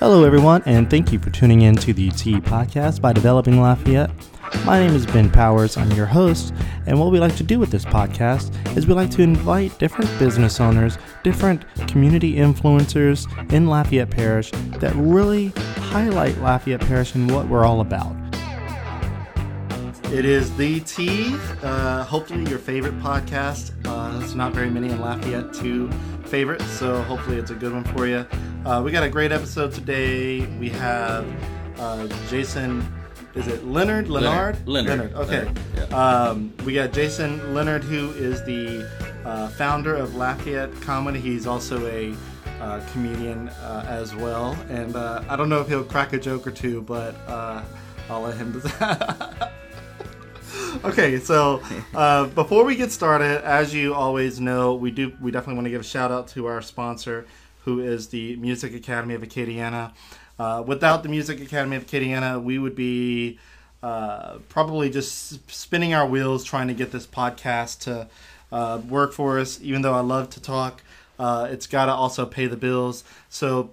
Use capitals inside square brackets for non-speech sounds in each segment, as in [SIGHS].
Hello, everyone, and thank you for tuning in to the T Podcast by Developing Lafayette. My name is Ben Powers. I'm your host, and what we like to do with this podcast is we like to invite different business owners, different community influencers in Lafayette Parish that really highlight Lafayette Parish and what we're all about. It is the T, uh, hopefully your favorite podcast. Uh, there's not very many in Lafayette to favorite, so hopefully it's a good one for you. Uh, we got a great episode today. We have uh, Jason. Is it Leonard? Leonard? Leonard. Okay. Leonard, yeah. Um, we got Jason Leonard, who is the uh, founder of Lafayette Comedy. He's also a uh, comedian uh, as well, and uh, I don't know if he'll crack a joke or two, but uh, I'll let him. [LAUGHS] okay, so uh, before we get started, as you always know, we do we definitely want to give a shout out to our sponsor, who is the Music Academy of Acadiana. Uh, without the Music Academy of Acadiana, we would be uh, probably just spinning our wheels trying to get this podcast to uh, work for us. Even though I love to talk, uh, it's got to also pay the bills. So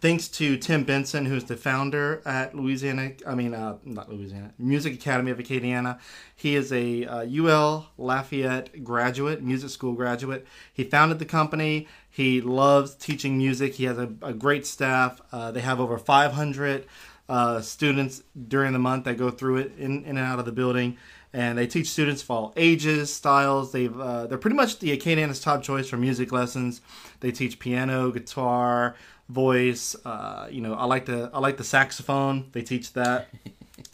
thanks to Tim Benson, who's the founder at Louisiana, I mean, uh, not Louisiana, Music Academy of Acadiana. He is a uh, UL Lafayette graduate, music school graduate. He founded the company. He loves teaching music. He has a, a great staff. Uh, they have over 500 uh, students during the month that go through it in, in and out of the building. And they teach students of all ages, styles. They've uh, they're pretty much the Acadiana's top choice for music lessons. They teach piano, guitar, voice. Uh, you know, I like the I like the saxophone. They teach that. [LAUGHS]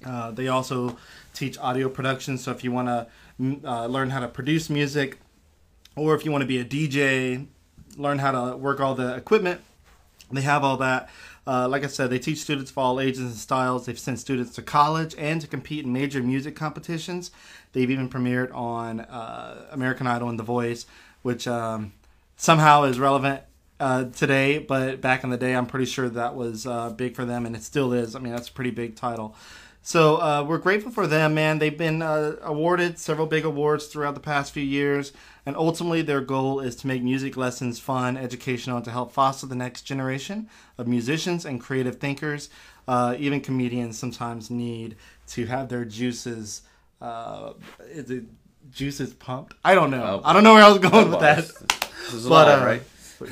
Uh, they also teach audio production. So if you want to uh, learn how to produce music, or if you want to be a DJ, learn how to work all the equipment, they have all that. Uh, like I said, they teach students of all ages and styles. They've sent students to college and to compete in major music competitions. They've even premiered on uh, American Idol and The Voice, which um, somehow is relevant uh, today, but back in the day, I'm pretty sure that was uh, big for them, and it still is. I mean, that's a pretty big title. So uh, we're grateful for them, man. They've been uh, awarded several big awards throughout the past few years, and ultimately their goal is to make music lessons fun, educational, and to help foster the next generation of musicians and creative thinkers. Uh, even comedians sometimes need to have their juices. Uh, juices pumped? I don't know. I don't know where I was going with that. This is [LAUGHS] But, live, uh, right?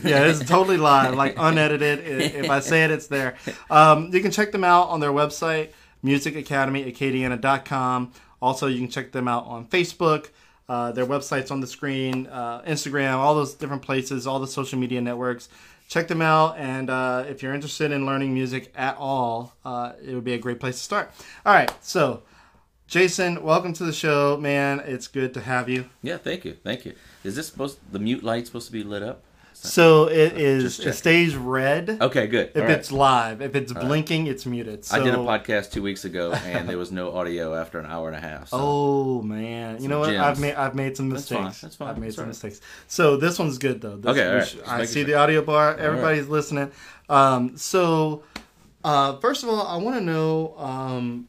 yeah, it's totally live, like unedited. [LAUGHS] If I say it, it's there. Um, you can check them out on their website, musicacademyacadiana.com. Also, you can check them out on Facebook. Uh, their website's on the screen, uh, Instagram, all those different places, all the social media networks. Check them out, and uh, if you're interested in learning music at all, uh, it would be a great place to start. All right, so Jason, welcome to the show, man. It's good to have you. Yeah, thank you, thank you. Is this supposed the mute light supposed to be lit up? So it is. It stays red. Okay, good. If All right. it's live, if it's blinking, it's muted. So, I did a podcast two weeks ago, and there was no audio after an hour and a half. So. Oh man, you know what? gems. I've made I've made some That's fine, mistakes. that's fine, I've made that's some all right. mistakes. So this one's good though. This, Okay, all right. sh- I see sure. the audio bar. Everybody's listening. Um, so uh, first of all, I want to know um,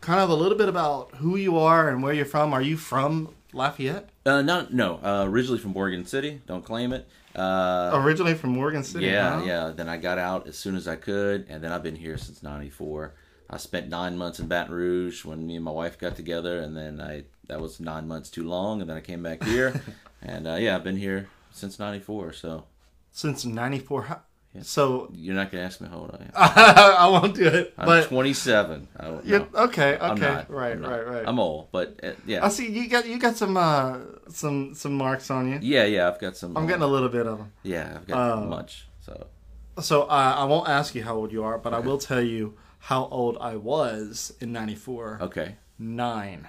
kind of a little bit about who you are and where you're from. Are you from Lafayette? Uh, not no. Uh, originally from Morgan City. Don't claim it. Uh, Originally from Morgan City. yeah, huh? yeah. Then I got out as soon as I could, and then I've been here since '94. I spent nine months in Baton Rouge when me and my wife got together, and then I that was nine months too long, and then I came back here, [LAUGHS] and uh, yeah, I've been here since '94. So Since '94. So you're not gonna ask me how old I am. [LAUGHS] I won't do it. I'm But 27. I, no, you're, okay, okay, I'm not. right, I'm not. right, right. I'm old, but uh, yeah, I see you got you got some uh some some marks on you. yeah, yeah. I've got some. I'm uh, getting a little bit of them. Yeah, I've got Oh. much. So So uh, I won't ask you how old you are, but I will tell you how old I was in '94. okay, Nine.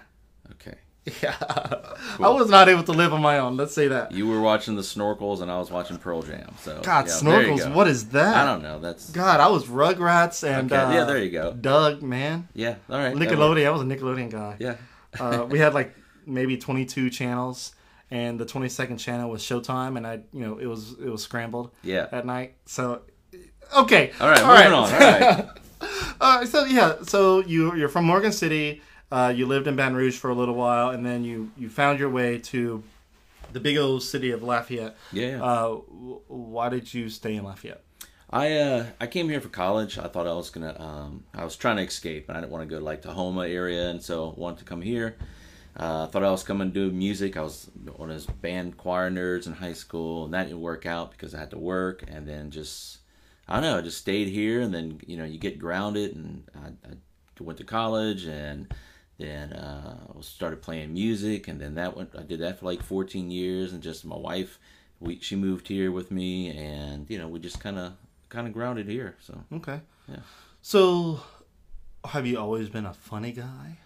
okay. [LAUGHS] Yeah, I was not able to live on my own. Let's say that. You were watching the Snorkels, and I was watching Pearl Jam. So God, yeah, snorkels. go. What is that? I don't know. That's God, I was Rugrats and Okay, uh, yeah, there you go. Doug, man, yeah. All right. Nickelodeon. I was a Nickelodeon guy. Yeah. uh, [LAUGHS] we had like maybe 22 channels, and the 22nd channel was Showtime, and I, you know, it was it was scrambled Yeah. at night. So, okay, All right. Moving on. All right. [LAUGHS] Uh, so yeah, so you you're from Morgan City. Uh, you lived in Baton Rouge for a little while, and then you you found your way to the big old city of Lafayette. Yeah. Uh, why did you stay in Lafayette? I uh I came here for college. I thought I was gonna um I was trying to escape and I didn't want to go to like Tahoma area and so wanted to come here. Uh, I thought I was coming to do music. I was one of those band choir nerds in high school, and that didn't work out because I had to work. And then just I don't know, I just stayed here, and then you know you get grounded, and I, I went to college, and then uh, started playing music, and then that went. I did that for like 14 years, and just my wife, we she moved here with me, and you know we just kind of kind of grounded here. So Okay. Yeah. So, have you always been a funny guy?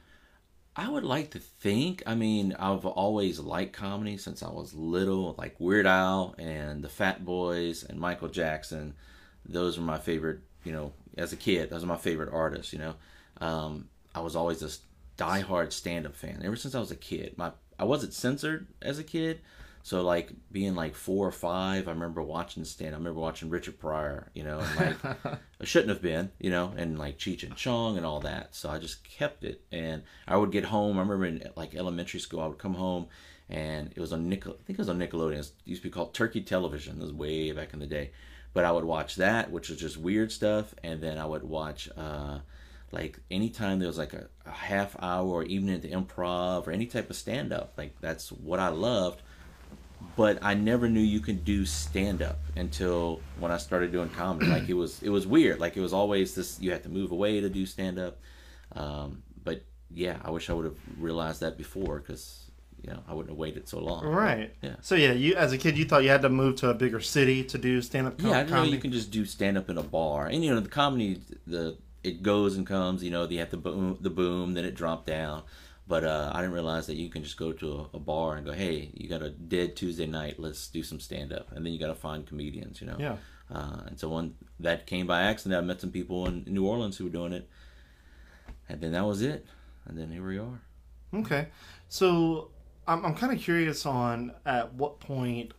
I would like to think. I mean, I've always liked comedy since I was little, like Weird Al and the Fat Boys and Michael Jackson. Those were my favorite, you know, as a kid. Those are my favorite artists, you know. Um, I was always this diehard stand-up fan ever since I was a kid. My I wasn't censored as a kid, so like being like four or five, I remember watching stand. I remember watching Richard Pryor, you know, and like [LAUGHS] I shouldn't have been, you know, and like Cheech and Chong and all that. So I just kept it, and I would get home. I remember in like elementary school, I would come home, and it was on Nickel. I think it was on Nickelodeon. It used to be called Turkey Television. It was way back in the day, but I would watch that, which was just weird stuff, and then I would watch. uh like anytime there was like a, a half hour or even at the improv or any type of stand up like that's what i loved but I never knew you could do stand up until when I started doing comedy. like it was it was weird. Like it was always this you had to move away to do stand up. Um, but yeah, I wish I would have realized that before because you know I wouldn't have waited so long. Right. Yeah. So yeah, you as a kid, you thought you had to move to a bigger city to do stand-up com- Yeah, I didn't know you can just do stand up in a bar. And you know the comedy the it goes and comes. You know you have the boom the boom, then it dropped down. But uh, I didn't realize that you can just go to a, a bar and go, hey, you got a dead Tuesday night, let's do some stand up, and then you got to find comedians, you know. Yeah. Uh, and so when that came by accident, I met some people in New Orleans who were doing it, and then that was it. And then here we are. Okay. So I'm, I'm kind of curious on at what point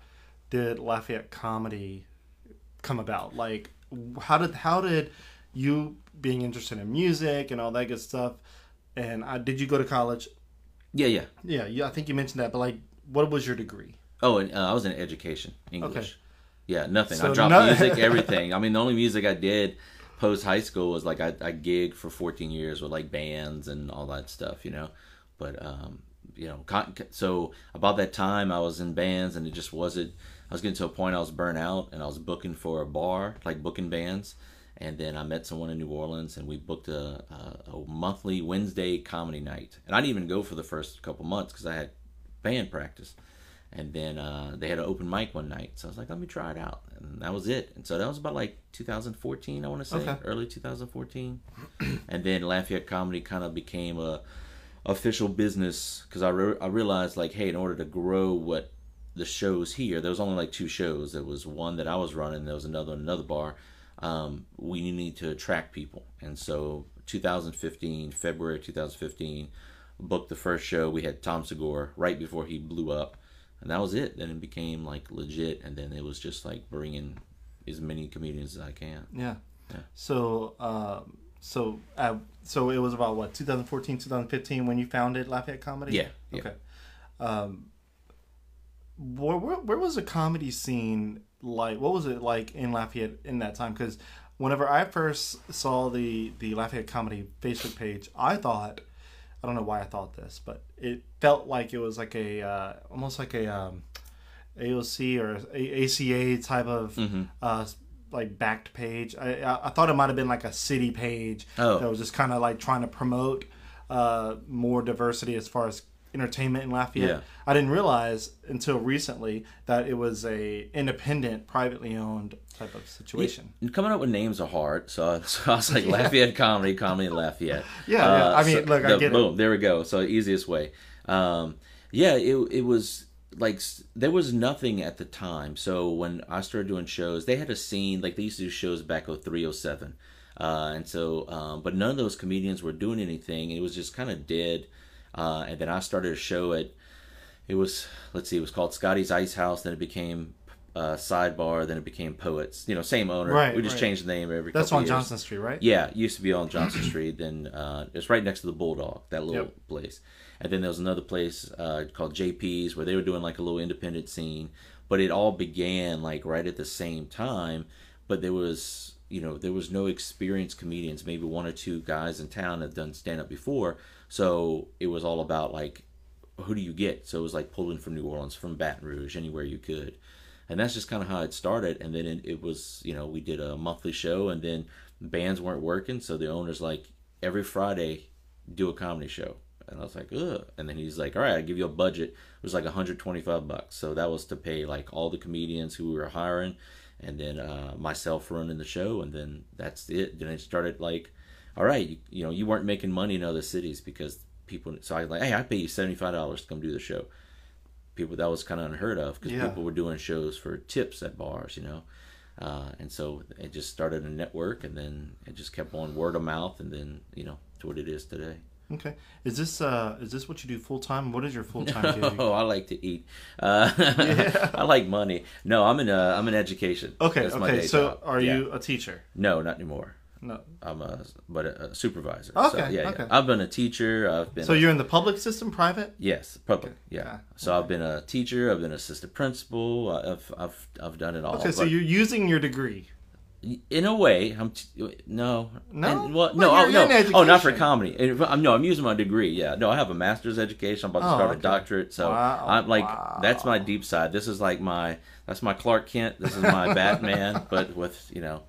did Lafayette comedy come about? Like, how did how did you being interested in music and all that good stuff? And I, did you go to college? Yeah, yeah. Yeah, yeah. I think you mentioned that, but like, what was your degree? Oh, and uh, I was in education, English. Okay. Yeah, nothing. So I dropped no- music, [LAUGHS] everything. I mean, the only music I did post high school was like I, I gigged for 14 years with like bands and all that stuff, you know. But um, you know, con- so about that time I was in bands and it just wasn't. I was getting to a point I was burnt out and I was booking for a bar, like booking bands. And then I met someone in New Orleans and we booked a, a, a monthly Wednesday comedy night. And I didn't even go for the first couple months because I had band practice. And then uh, they had an open mic one night, so I was like, "Let me try it out," and that was it. And so that was about like 2014, I want to say, Okay. early 2014. and then Lafayette Comedy kind of became a official business because I re- I realized like, hey, in order to grow what the shows here, there was only like two shows. There was one that I was running, there was another another bar. Um, we need to attract people, and so 2015, February 2015, booked the first show. We had Tom Segura right before he blew up, and that was it. Then it became like legit, and then it was just like bringing as many comedians as I can. Yeah. Yeah. So, um, so, uh, so it was about what 2014, 2015 when you founded Lafayette Comedy. Yeah, yeah. Okay. Um, where, where where was the comedy scene like? What was it like in Lafayette in that time? Because whenever I first saw the the Lafayette Comedy Facebook page, I thought. I don't know why I thought this, but it felt like it was like a uh, almost like a um, AOC or a- ACA type of Mm-hmm. uh, like backed page. I, I I thought it might have been like a city page Oh. that was just kind of like trying to promote uh, more diversity as far as entertainment in Lafayette. Yeah. I didn't realize until recently that it was a independent, privately owned type of situation. And coming up with names are hard, so, [LAUGHS] so I was like Lafayette Comedy, Comedy Lafayette. [LAUGHS] Yeah, yeah. I mean, look, I the- get it. boom, there we go. So easiest way. Um, yeah, it it was like there was nothing at the time. So when I started doing shows, they had a scene like they used to do shows back 03, 07. Uh, and so, um, but none of those comedians were doing anything. It was just kind of dead. Uh, and then I started a show at it was let's see, it was called Scotty's Ice House. Then it became uh, Sidebar. Then it became Poets. You know, same owner. Right, We just right. changed the name every. That's on. Johnson Street, right? Yeah, it used to be on Johnson [CLEARS THROAT] Street. Then uh, it's right next to the Bulldog, that little Yep. place. And then there was another place uh, called JP's where they were doing like a little independent scene. But it all began like right at the same time. but there was you know there was no experienced comedians. Maybe one or two guys in town had done stand up before, so it was all about like who do you get? So it was like pulling from New Orleans, from Baton Rouge, anywhere you could. And that's just kind of how it started. And then it, it was, you know, we did a monthly show, and then bands weren't working, so the owner's like, every Friday, do a comedy show. And I was like, ugh. And then he's like, all right, I'll give you a budget. It was like 125 bucks. So that was to pay like all the comedians who we were hiring, and then uh, myself running the show, and then that's it. Then it started like, all right, you, you know, you weren't making money in other cities because people. So I was like, hey, I pay you 75 dollars to come do the show. People that was kind of unheard of because Yeah. people were doing shows for tips at bars, you know. Uh, and so it just started a network, and then it just kept on word of mouth, and then you know to what it is today. Okay. Is this uh is this what you do full time? What is your full time [LAUGHS] gig? Oh, I like to eat. Uh, [LAUGHS] I like money. No, I'm in. Uh, I'm in education. Okay. That's my Okay. So job. are Yeah. you a teacher? No, not anymore. No. I'm a but a, a supervisor. Okay, So, yeah, okay. yeah. I've been a teacher. I've been. So a- you're in the public system, private? yes, public. Yeah. Yeah, So I've been a teacher. I've been assistant principal. Uh, I've I've I've done it all. Okay. So you're using your degree. in a way, I'm t- no, No? And- well, no, you're- oh, you're no, oh, not for comedy. And I'm, no, I'm using my degree. Yeah, no, I have a master's education. I'm about to Oh, start okay. a doctorate. So Wow, I'm like, wow. that's my deep side. This is like my, that's my Clark Kent. This is my [LAUGHS] Batman, but with you know,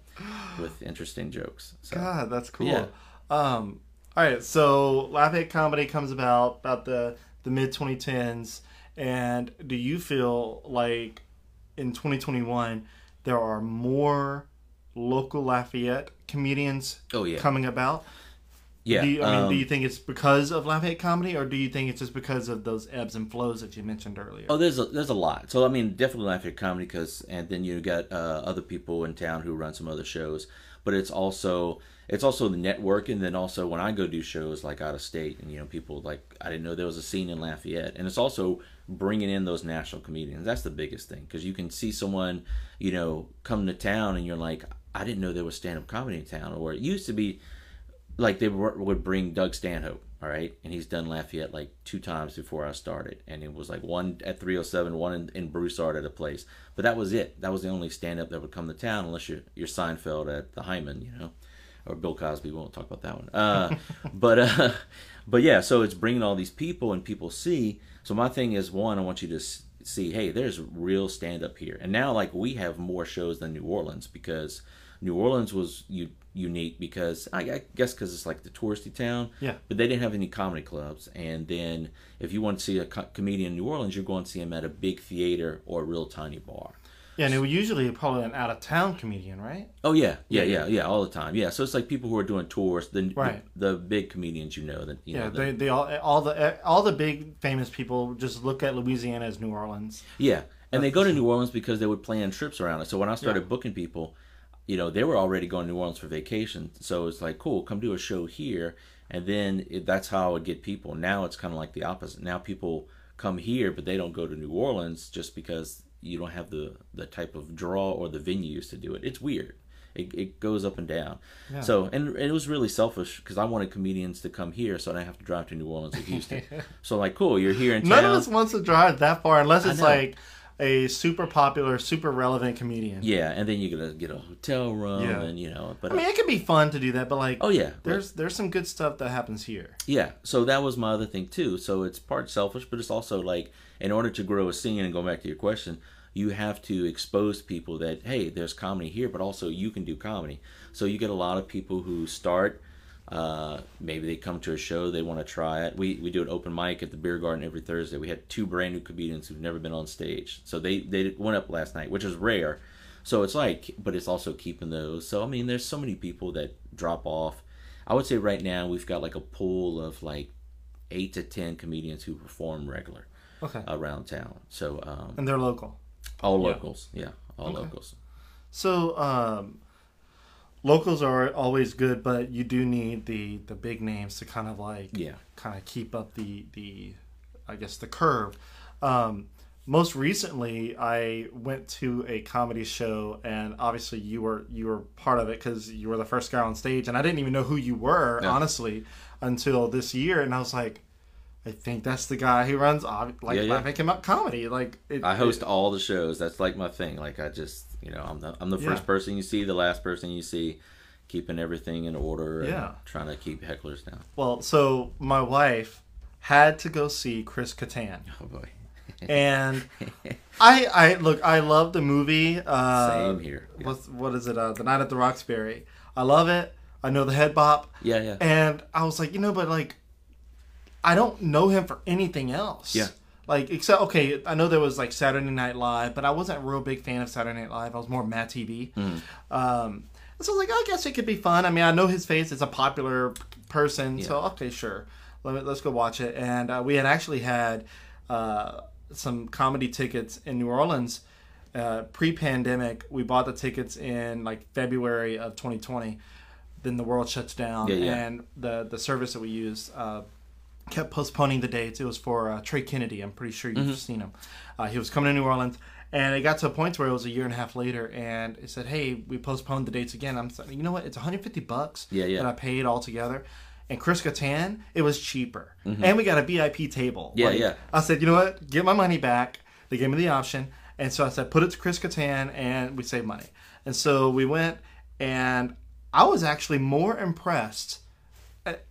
with interesting jokes. So God, that's cool. Yeah. Um, all right, so Lafayette Comedy comes about about the the mid 2010s, and do you feel like in 2021 there are more local Lafayette comedians oh yeah, coming about? Yeah. Do you, I mean, um, do you think it's because of Lafayette Comedy, or do you think it's just because of those ebbs and flows that you mentioned earlier? Oh, there's a, there's a lot. So I mean, definitely Lafayette Comedy, because and then you got uh, other people in town who run some other shows. But it's also it's also the network, and then also when I go do shows like out of state, and you know people like I didn't know there was a scene in Lafayette, and it's also bringing in those national comedians. That's the biggest thing because you can see someone you know come to town, and you're like, I didn't know there was stand up comedy in town, or it used to be like they were, would bring Doug Stanhope, all right, and he's done Lafayette like two times before I started, and it was like one at 307, one in, in Broussard at a place, but that was it. That was the only stand up that would come to town, unless you're you're Seinfeld at the Heymann, you know, or Bill Cosby. We won't talk about that one. Uh, [LAUGHS] but uh, but yeah, so it's bringing all these people, and people see. So my thing is, one, I want you to see, hey, there's real stand up here, and now like we have more shows than New Orleans because New Orleans was u- unique because I, I guess because it's like the touristy town. Yeah. But they didn't have any comedy clubs, and then if you want to see a co- comedian in New Orleans, you're going to see him at a big theater or a real tiny bar. yeah, and it was usually probably an out of town comedian, right? Oh yeah, yeah, yeah, yeah, all the time. Yeah, so it's like people who are doing tours, the Right. the, big comedians you know that you Yeah, know. the- they, they all all the all the big famous people just look at Louisiana as New Orleans. Yeah, and they go to New Orleans because they would plan trips around it. So when I started Yeah. booking people, you know, they were already going to New Orleans for vacation. So it's like, cool, come do a show here, and then it, that's how I would get people. Now it's kind of like the opposite. Now people come here, but they don't go to New Orleans just because you don't have the the type of draw or the venues to do it. It's weird. It, it goes up and down. Yeah. So and it was really selfish because I wanted comedians to come here, so I didn't have to drive to New Orleans or Houston. [LAUGHS] so like, cool, you're here in None town. of us wants to drive that far unless it's like a super popular, super relevant comedian. Yeah, and then you gotta get a hotel room, Yeah. and you know, but I mean, it can be fun to do that, but like, oh yeah, but- there's there's some good stuff that happens here. yeah. So that was my other thing too. So it's part selfish, but it's also like in order to grow a scene and go back to your question, you have to expose people that hey, there's comedy here, but also you can do comedy. So you get a lot of people who start. Uh, maybe they come to a show, they want to try it. We we do an open mic at the beer garden every Thursday. We had two brand new comedians who've never been on stage, so they they went up last night, which is rare. So it's like, but it's also keeping those. So I mean, there's so many people that drop off. I would say right now we've got like a pool of like eight to ten comedians who perform regular Okay, around town. So um, and they're local. all Yeah. locals, yeah, all Okay. locals. So um, locals are always good, but you do need the the big names to kind of like Yeah, kind of keep up the the I guess the curve. Um, most recently, I went to a comedy show, and obviously you were you were part of it because you were the first guy on stage, and I didn't even know who you were Yeah. honestly until this year, and I was like. I think that's the guy who runs like Yeah, yeah. Laughing Him Up Comedy. Like it, I host it- all the shows. That's like my thing. Like I just You know, I'm the I'm the Yeah. first person you see, the last person you see, keeping everything in order. And Yeah. trying to keep hecklers down. Well, so my wife had to go see Chris Kattan. [LAUGHS] Oh boy. and [LAUGHS] I, I look, I love the movie. Uh, Same here. Yeah. What's what is it? Uh, the Night at the Roxbury. I love it. I know the head bop, Yeah, yeah. and I was like, you know, but like, I don't know him for anything else. Yeah. Like except okay, I know there was like Saturday Night Live, but I wasn't a real big fan of Saturday Night Live. I was more MadTV. Mm. Um, so I was like, I guess it could be fun. I mean, I know his face is a popular person, so okay, sure. Let me, let's go watch it. And uh, we had actually had uh, some comedy tickets in New Orleans uh, pre-pandemic. We bought the tickets in like February of 2020. Then the world shuts down, Yeah, yeah. and the the service that we use uh, kept postponing the dates. It was for uh, Trey Kennedy. I'm pretty sure you've Mm-hmm. seen him. Uh, he was coming to New Orleans, and it got to a point where it was a year and a half later, and it said, "Hey, we postponed the dates again." I'm saying, you know what? It's 150 bucks Yeah, yeah. that I paid all together. And Chris Kattan, it was cheaper, and we got a VIP table. Mm-hmm. Yeah, yeah. I said, you know what? Get my money back. They gave me the option, and so I said, put it to Chris Kattan, and we save money. And so we went, and I was actually more impressed.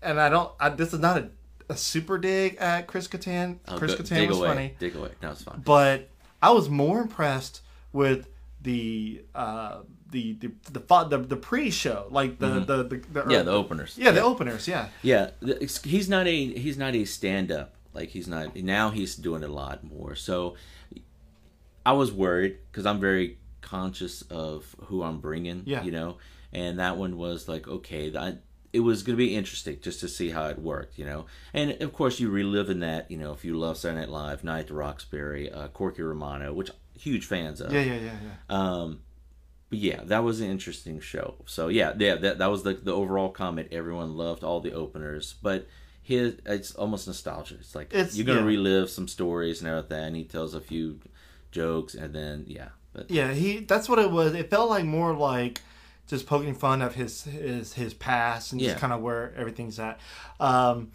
And I don't. I, this is not a, a super dig at Chris Kattan. Oh, Chris go- Kattan was away. funny, Dig away. No, it's fine. but I was more impressed with the uh, the the the the, the pre-show, like the, the, the, the Mm-hmm. Yeah, the openers. yeah the openers, yeah. Yeah, he's not a he's not a stand up. Like he's not now. He's doing a lot more. So I was worried because I'm very conscious of who I'm bringing. Yeah. you know, and that one was like okay. That it was going to be interesting just to see how it worked. You know, and of course you relive in that. You know, if you love Saturday Night Live, Night the Roxbury, uh, Corky Romano, which huge fans of. Yeah, yeah, yeah, yeah. Um, but yeah, that was an interesting show. So yeah, yeah, that that was the the overall comment. Everyone loved all the openers, but his it's almost nostalgia. It's like It's- you're gonna yeah. relive some stories and everything. And he tells a few jokes, and then yeah, but Yeah, he. That's what it was. It felt like more like just poking fun of his his his past and just kind of where everything's at. Um,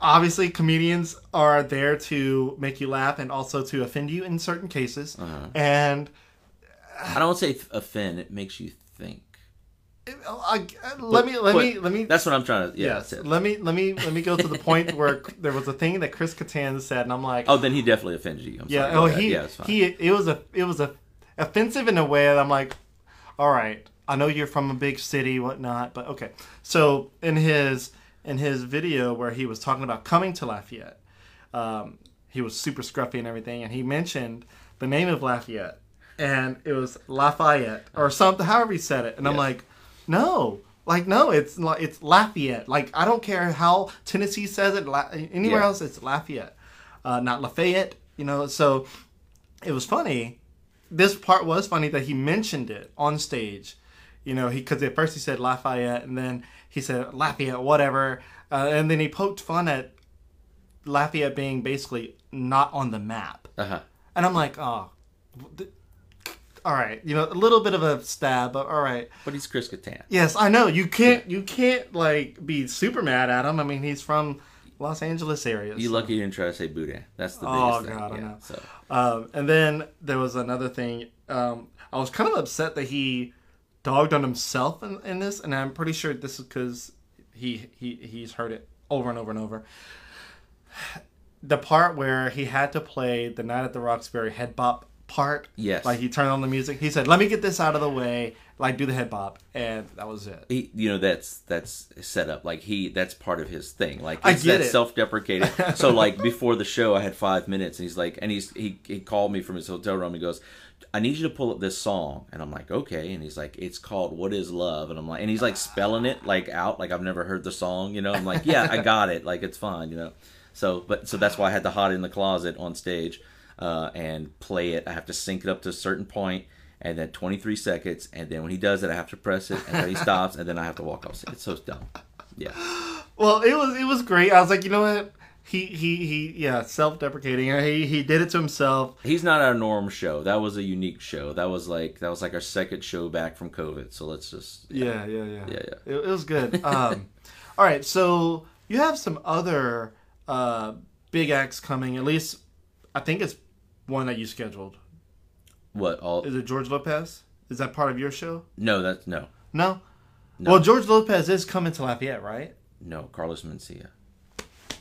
obviously, comedians are there to make you laugh and also to offend you in certain cases. Uh-huh. And I don't say offend. It makes you think. I, let me let But me let me. That's what I'm trying to. Yeah. yes. Let me let me let me go to the [LAUGHS] point where there was a thing that Chris Kattan said, and I'm like, Oh, then he definitely offended you. I'm Yeah. sorry. Oh, he yeah, it's fine. he. It was a it was a offensive in a way that I'm like, all right. I know you're from a big city, whatnot, but okay. So in his in his video where he was talking about coming to Lafayette, um, he was super scruffy and everything, and he mentioned the name of Lafayette, and it was Lafayette or something. However he said it, and I'm like, no. Like no, it's it's Lafayette. Like I don't care how Tennessee says it. La- anywhere Yeah. else, it's Lafayette, uh, not Lafayette. You know, so it was funny. This part was funny that he mentioned it on stage. You know, he because at first he said Lafayette and then he said Lafayette, whatever, uh, and then he poked fun at Lafayette being basically not on the map. Uh-huh. And I'm like, oh, th- all right, you know, a little bit of a stab, but all right. But he's Chris Kattan. Yes, I know you can't you can't like be super mad at him. I mean, he's from Los Angeles area. You so- lucky you didn't try to say Boudin. That's the Oh, biggest thing. Oh god, I yeah, know. So Um, and then there was another thing. Um, I was kind of upset that he dogged on himself in, in this, and I'm pretty sure this is because he, he he's heard it over and over and over. The part where he had to play the Night at the Roxbury head bop part. Yes. Like he turned on the music. He said, "Let me get this out of the way." Like do the head bop, and that was it. he you know that's that's set up like he that's part of his thing like I it's that it. self-deprecating [LAUGHS] so like before the show i had five minutes and he's like and he's he, he called me from his hotel room he goes i need you to pull up this song and i'm like okay and he's like it's called what is love and i'm like and he's like spelling it like out like i've never heard the song you know i'm like yeah i got it like it's fine you know so but so that's why i had to hide in the closet on stage uh, and play it i have to sync it up to a certain point and then 23 seconds, and then when he does it, I have to press it, and then he stops, and then I have to walk off. It's so dumb. Yeah, [GASPS] Well, it was it was great. I was like, you know what? He he he yeah, self-deprecating. He he did it to himself. he's not our norm show. That was a unique show. That was like that was like our second show back from COVID. So let's just Yeah, yeah, yeah. Yeah, yeah. It, it was good. [LAUGHS] Um, all right, so you have some other uh, big acts coming. At least I think it's one that you scheduled. What all? Is it George Lopez? Is that part of your show? No, that's no, No. No. Well, George Lopez is coming to Lafayette, right? no. Carlos Mencia.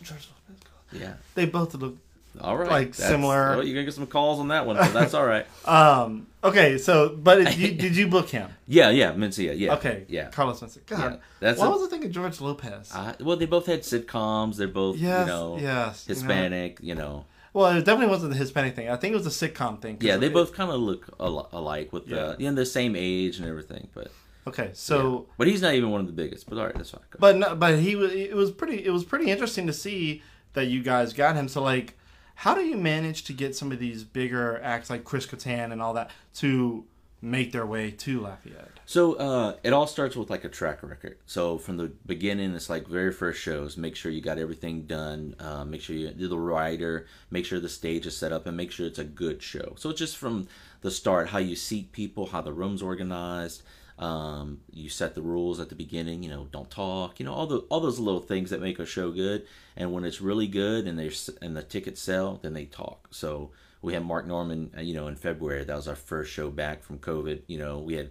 George Lopez. Yeah. They both look. All right. Like, That's- similar- you're gonna get some calls on that one, but that's all right. [LAUGHS] Um. Okay. So, but it, you, did you book him? [LAUGHS] Yeah, yeah. Mencia. Yeah. Okay. Yeah. Carlos Mencia. God. Yeah, that's why a- was I thinking George Lopez? I, well, they both had sitcoms. They're both, yes. you know, yes. you know. Hispanic. You know, Well, it definitely wasn't the Hispanic thing. I think it was the sitcom thing. yeah, they both kind of look al- alike with Yeah. the, you know, the same age and everything. But Okay. So. yeah. but he's not even one of the biggest. But all right, that's fine. But no, but he was. It was pretty. It was pretty interesting to see that you guys got him. So like, how do you manage to get some of these bigger acts like Chris Kattan and all that to make their way to Lafayette? So uh, it all starts with like a track record. So from the beginning, it's like very first shows. Make sure you got everything done. Uh, make sure you do the writer. Make sure the stage is set up, and make sure it's a good show. So it's just from the start, how you seat people, how the room's organized. Um, you set the rules at the beginning. You know, don't talk. You know, all the all those little things that make a show good. And when it's really good and they and the tickets sell, then they talk. So we had Mark Normand. uh, You know, in February, that was our first show back from COVID. You know, we had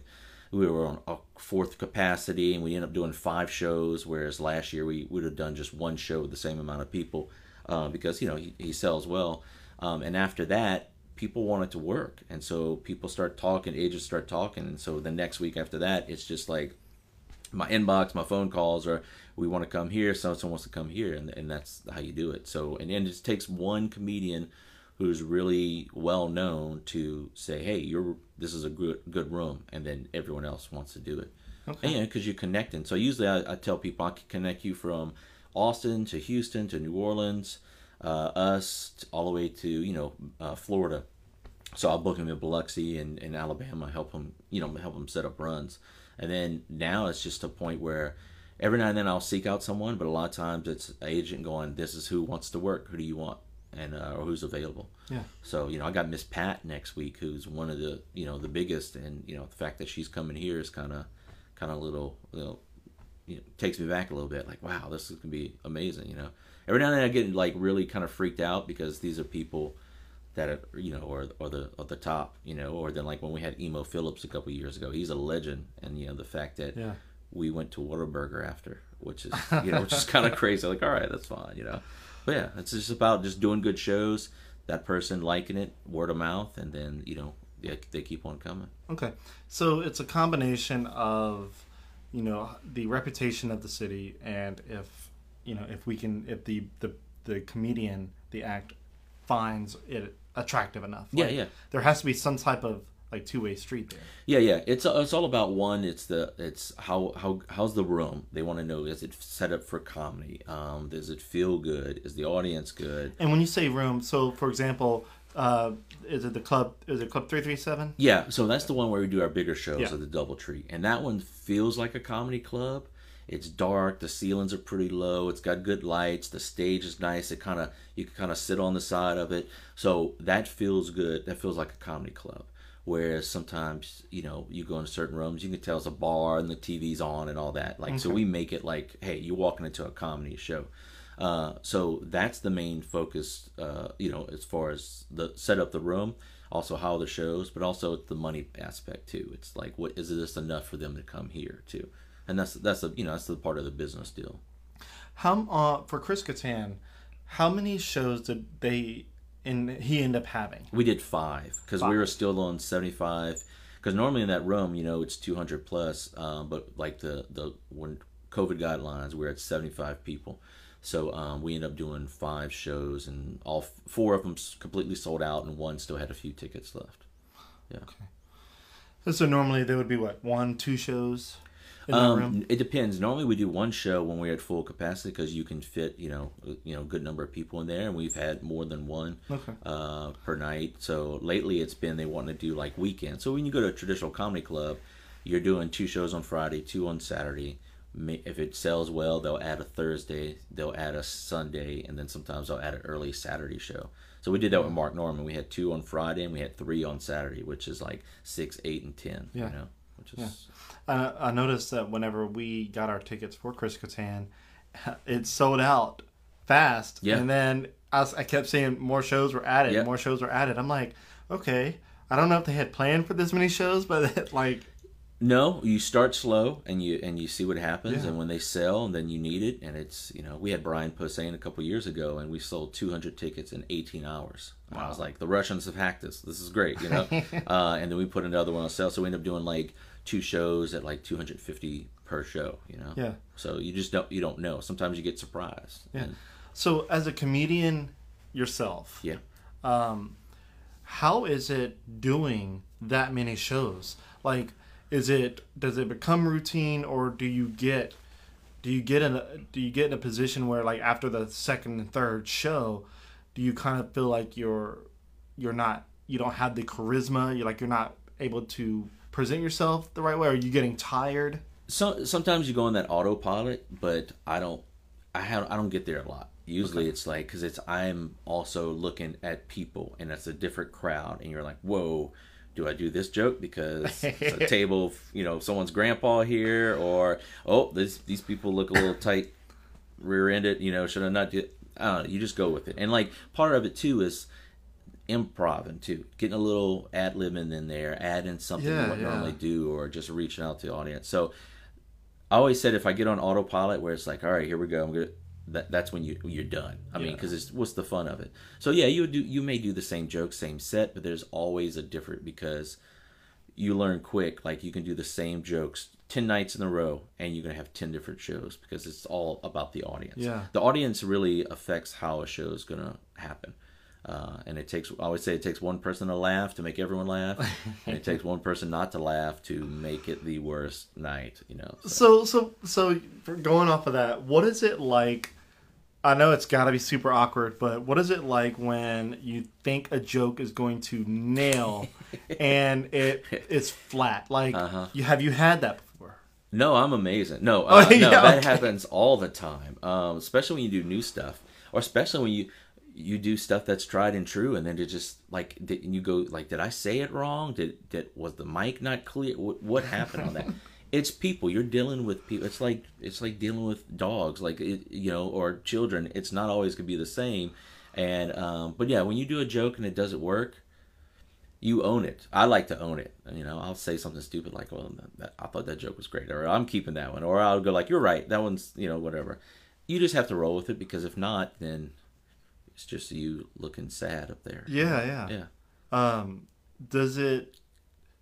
we were on a fourth capacity and we ended up doing five shows whereas last year we would have done just one show with the same amount of people uh, because you know he, he sells well um, and after that people want it to work and so people start talking agents start talking and so the next week after that it's just like my inbox my phone calls or we want to come here so someone wants to come here and, and that's how you do it so and then it just takes one comedian who's really well known to say, "Hey, you're this is a good good room," and then everyone else wants to do it. Okay. And because you're connecting. So usually I, I tell people I can connect you from Austin to Houston to New Orleans, us all the way to you know uh, Florida. So I'll book him in Biloxi and, and Alabama, help him you know help him set up runs, and then now it's just a point where every now and then I'll seek out someone, but a lot of times it's an agent going, "This is who wants to work. Who do you want?" and uh, or who's available. Yeah. So you know, I got Miss Pat next week, who's one of the you know the biggest, and you know the fact that she's coming here is kind of kind of little you know, you know takes me back a little bit. Like wow, this is gonna be amazing. You know, every now and then I get like really kind of freaked out because these are people that are you know or or the or the top you know or then like when we had Emo Philips a couple years ago, he's a legend, and you know the fact that Yeah. we went to Whataburger after, which is [LAUGHS] you know which is kind of crazy. Like all right, that's fine, you know. But yeah, it's just about just doing good shows. That person liking it, word of mouth, and then you know they, they keep on coming. Okay. So it's a combination of, you know, the reputation of the city and if, you know, if we can, if the, the, the comedian, the act finds it attractive enough. Yeah, Like, yeah. There has to be some type of like two way street there. Yeah, yeah. It's it's all about one. It's the it's how how how's the room? They want to know is it set up for comedy? Um, does it feel good? Is the audience good? And when you say room, so for example, uh, is it the club? Is it Club Three Three Seven? Yeah, so that's the one where we do our bigger shows Yeah. at the DoubleTree, and that one feels like a comedy club. It's dark, the ceilings are pretty low, it's got good lights, the stage is nice. It kind of you can kind of sit on the side of it, so that feels good. That feels like a comedy club. Whereas sometimes you know you go into certain rooms, you can tell it's a bar and the TV's on and all that. Like so, we make it like, hey, you're walking into a comedy show. Uh, so that's the main focus, uh, you know, as far as the set up the room, also how the shows, but also the money aspect too. It's like, what is this enough for them to come here too? And that's that's the you know that's the part of the business deal. How uh, for Chris Kattan, how many shows did they in he end up having? We did five because we were still on seventy five. Because normally in that room, you know, it's two hundred plus, um, but like the the when COVID guidelines, we're at seventy five people. So um, we ended up doing five shows, and all f- four of them completely sold out, and one still had a few tickets left. Yeah. Okay. So normally there would be what one, two shows in the room. Um, it depends. Normally we do one show when we're at full capacity because you can fit, you know, a- you know, a good number of people in there, and we've had more than one Okay. uh, per night. So lately it's been they want to do like weekends. So when you go to a traditional comedy club, you're doing two shows on Friday, two on Saturday. If it sells well, they'll add a Thursday, they'll add a Sunday, and then sometimes they'll add an early Saturday show. So we did that with Mark Normand. We had two on Friday and we had three on Saturday, which is like six, eight, and ten. Yeah. You know, which is Yeah. I, I noticed that whenever we got our tickets for Chris Kattan, [LAUGHS] it sold out fast. Yeah. And then I, was- I kept seeing more shows were added, Yeah. more shows were added. I'm like, okay, I don't know if they had planned for this many shows, but like No, you start slow and you and you see what happens, Yeah. and when they sell, and then you need it, and it's you know we had Brian Posehn a couple years ago, and we sold 200 tickets in 18 hours. And I was like, the Russians have hacked us. This is great, you know. [LAUGHS] uh, and then we put another one on sale, so we end up doing like two shows at like 250 per show, you know. Yeah. So you just don't you don't know. Sometimes you get surprised. Yeah. And, so as a comedian yourself, yeah. um, how is it doing that many shows? Like, is it does it become routine, or do you get do you get in a do you get in a position where like after the second and third show, do you kind of feel like you're you're not you don't have the charisma, you're like you're not able to present yourself the right way? Are you getting tired? So sometimes you go on that autopilot, but I don't. I have. I don't get there a lot. Usually it's like because it's I'm also looking at people and it's a different crowd, and you're like, whoa. Do I do this joke because [LAUGHS] it's a table, you know, someone's grandpa here, or oh, this these people look a little tight, rear-ended, you know, should I not do? I don't know. You just go with it, and like part of it too is improv too, getting a little ad libbing in there, adding something Yeah, you wouldn't yeah. normally do, or just reaching out to the audience. So I always said if I get on autopilot where it's like, all right, here we go, I'm good. That, that's when you you're done. I mean, because it's what's the fun of it? So yeah, you would do you may do the same joke, same set, but there's always a different because you learn quick. Like you can do the same jokes ten nights in a row, and you're gonna have ten different shows because it's all about the audience. Yeah. the audience really affects how a show is gonna happen. Uh, and it takes, I always say, it takes one person to laugh to make everyone laugh, [LAUGHS] and it takes one person not to laugh to make it the worst night. You know. So- So so so for going off of that, what is it like? I know it's got to be super awkward, but what is it like when you think a joke is going to nail [LAUGHS] and it it's flat? Like Uh-huh. you have you had that before? No, I'm amazing. No, uh, Oh, [LAUGHS] yeah, no, that okay. happens all the time. Um, especially when you do new stuff, or especially when you you do stuff that's tried and true, and then it just like did, and you go like, did I say it wrong? Did did was the mic not clear? What, what happened on that? [LAUGHS] it's people. You're dealing with people. It's like it's like dealing with dogs, like it, you know, or children. It's not always gonna be the same. And um, but yeah, when you do a joke and it doesn't work, you own it. I like to own it. You know, I'll say something stupid like, "Well, that, I thought that joke was great," or "I'm keeping that one," or I'll go like, "You're right. That one's you know whatever." You just have to roll with it because if not, then it's just you looking sad up there. Yeah, yeah. Yeah. Um, does it?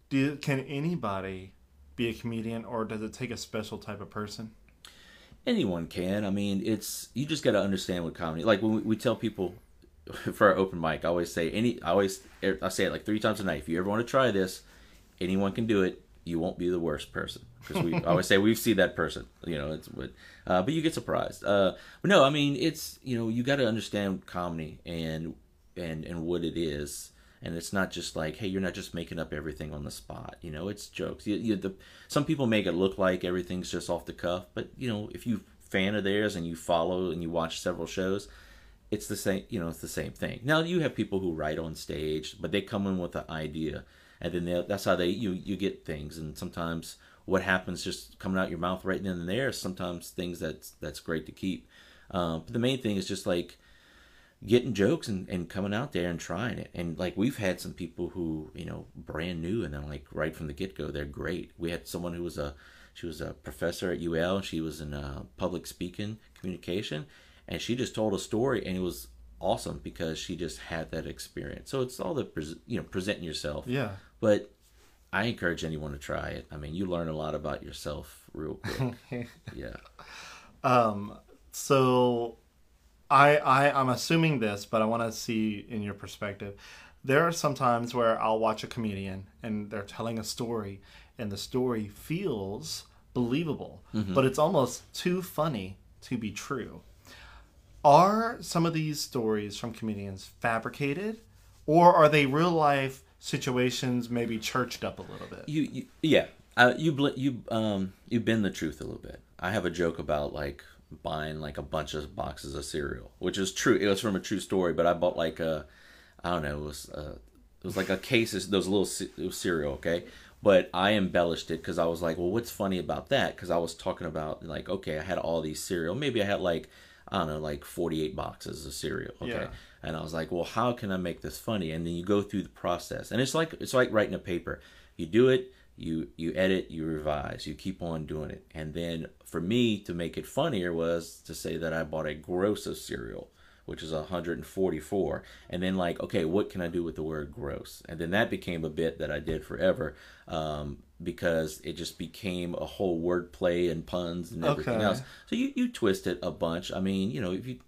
Do can anybody be a comedian, or does it take a special type of person? anyone can. I mean, it's you just got to understand what comedy. Like when we, we tell people [LAUGHS] for our open mic, I always say any. I always I say it like three times a night. If you ever want to try this, anyone can do it. You won't be the worst person because we always say we've seen that person. You know, it's but uh, but you get surprised. Uh, but no, I mean it's you know you got to understand comedy and and and what it is. And it's not just like, hey, you're not just making up everything on the spot. You know, it's jokes. You, you, the, some people make it look like everything's just off the cuff, but you know, if you fan of theirs and you follow and you watch several shows, it's the same. You know, it's the same thing. Now you have people who write on stage, but they come in with an idea, and then that's how they you you get things. And sometimes what happens just coming out your mouth right then and there. Sometimes things that's that's great to keep. Um, but the main thing is just like getting jokes and, and coming out there and trying it. And like we've had some people who, you know, brand new and then like right from the get go, they're great. We had someone who was a she was a professor at UL. She was in uh, public speaking communication, and she just told a story, and it was awesome because she just had that experience. So it's all the you know presenting yourself. Yeah. But I encourage anyone to try it. I mean, you learn a lot about yourself real [LAUGHS] quick. yeah. Um, so I, I I'm assuming this, but I want to see in your perspective. There are some times where I'll watch a comedian and they're telling a story, and the story feels believable, but it's almost too funny to be true. Are some of these stories from comedians fabricated, or are they real life situations, maybe churched up a little bit? You, you yeah. Uh, you bl- you um you bend the truth a little bit. I have a joke about like buying like a bunch of boxes of cereal, which is true. It was from a true story, but I bought like a I don't know, it was uh it was like a case of those little was cereal, okay? But I embellished it because I was like, well, what's funny about that? Because I was talking about like, okay, I had all these cereal. Maybe I had like I don't know, like 48 boxes of cereal. Okay. Yeah. And I was like, well, how can I make this funny? And then you go through the process. And it's like it's like writing a paper. You do it, you you edit, you revise, you keep on doing it. And then for me to make it funnier was to say that I bought a gross of cereal, which is 144. And then like, okay, what can I do with the word gross? And then that became a bit that I did forever. Um, because it just became a whole wordplay and puns and everything Okay. else. So you, you twist it a bunch. I mean, you know, if you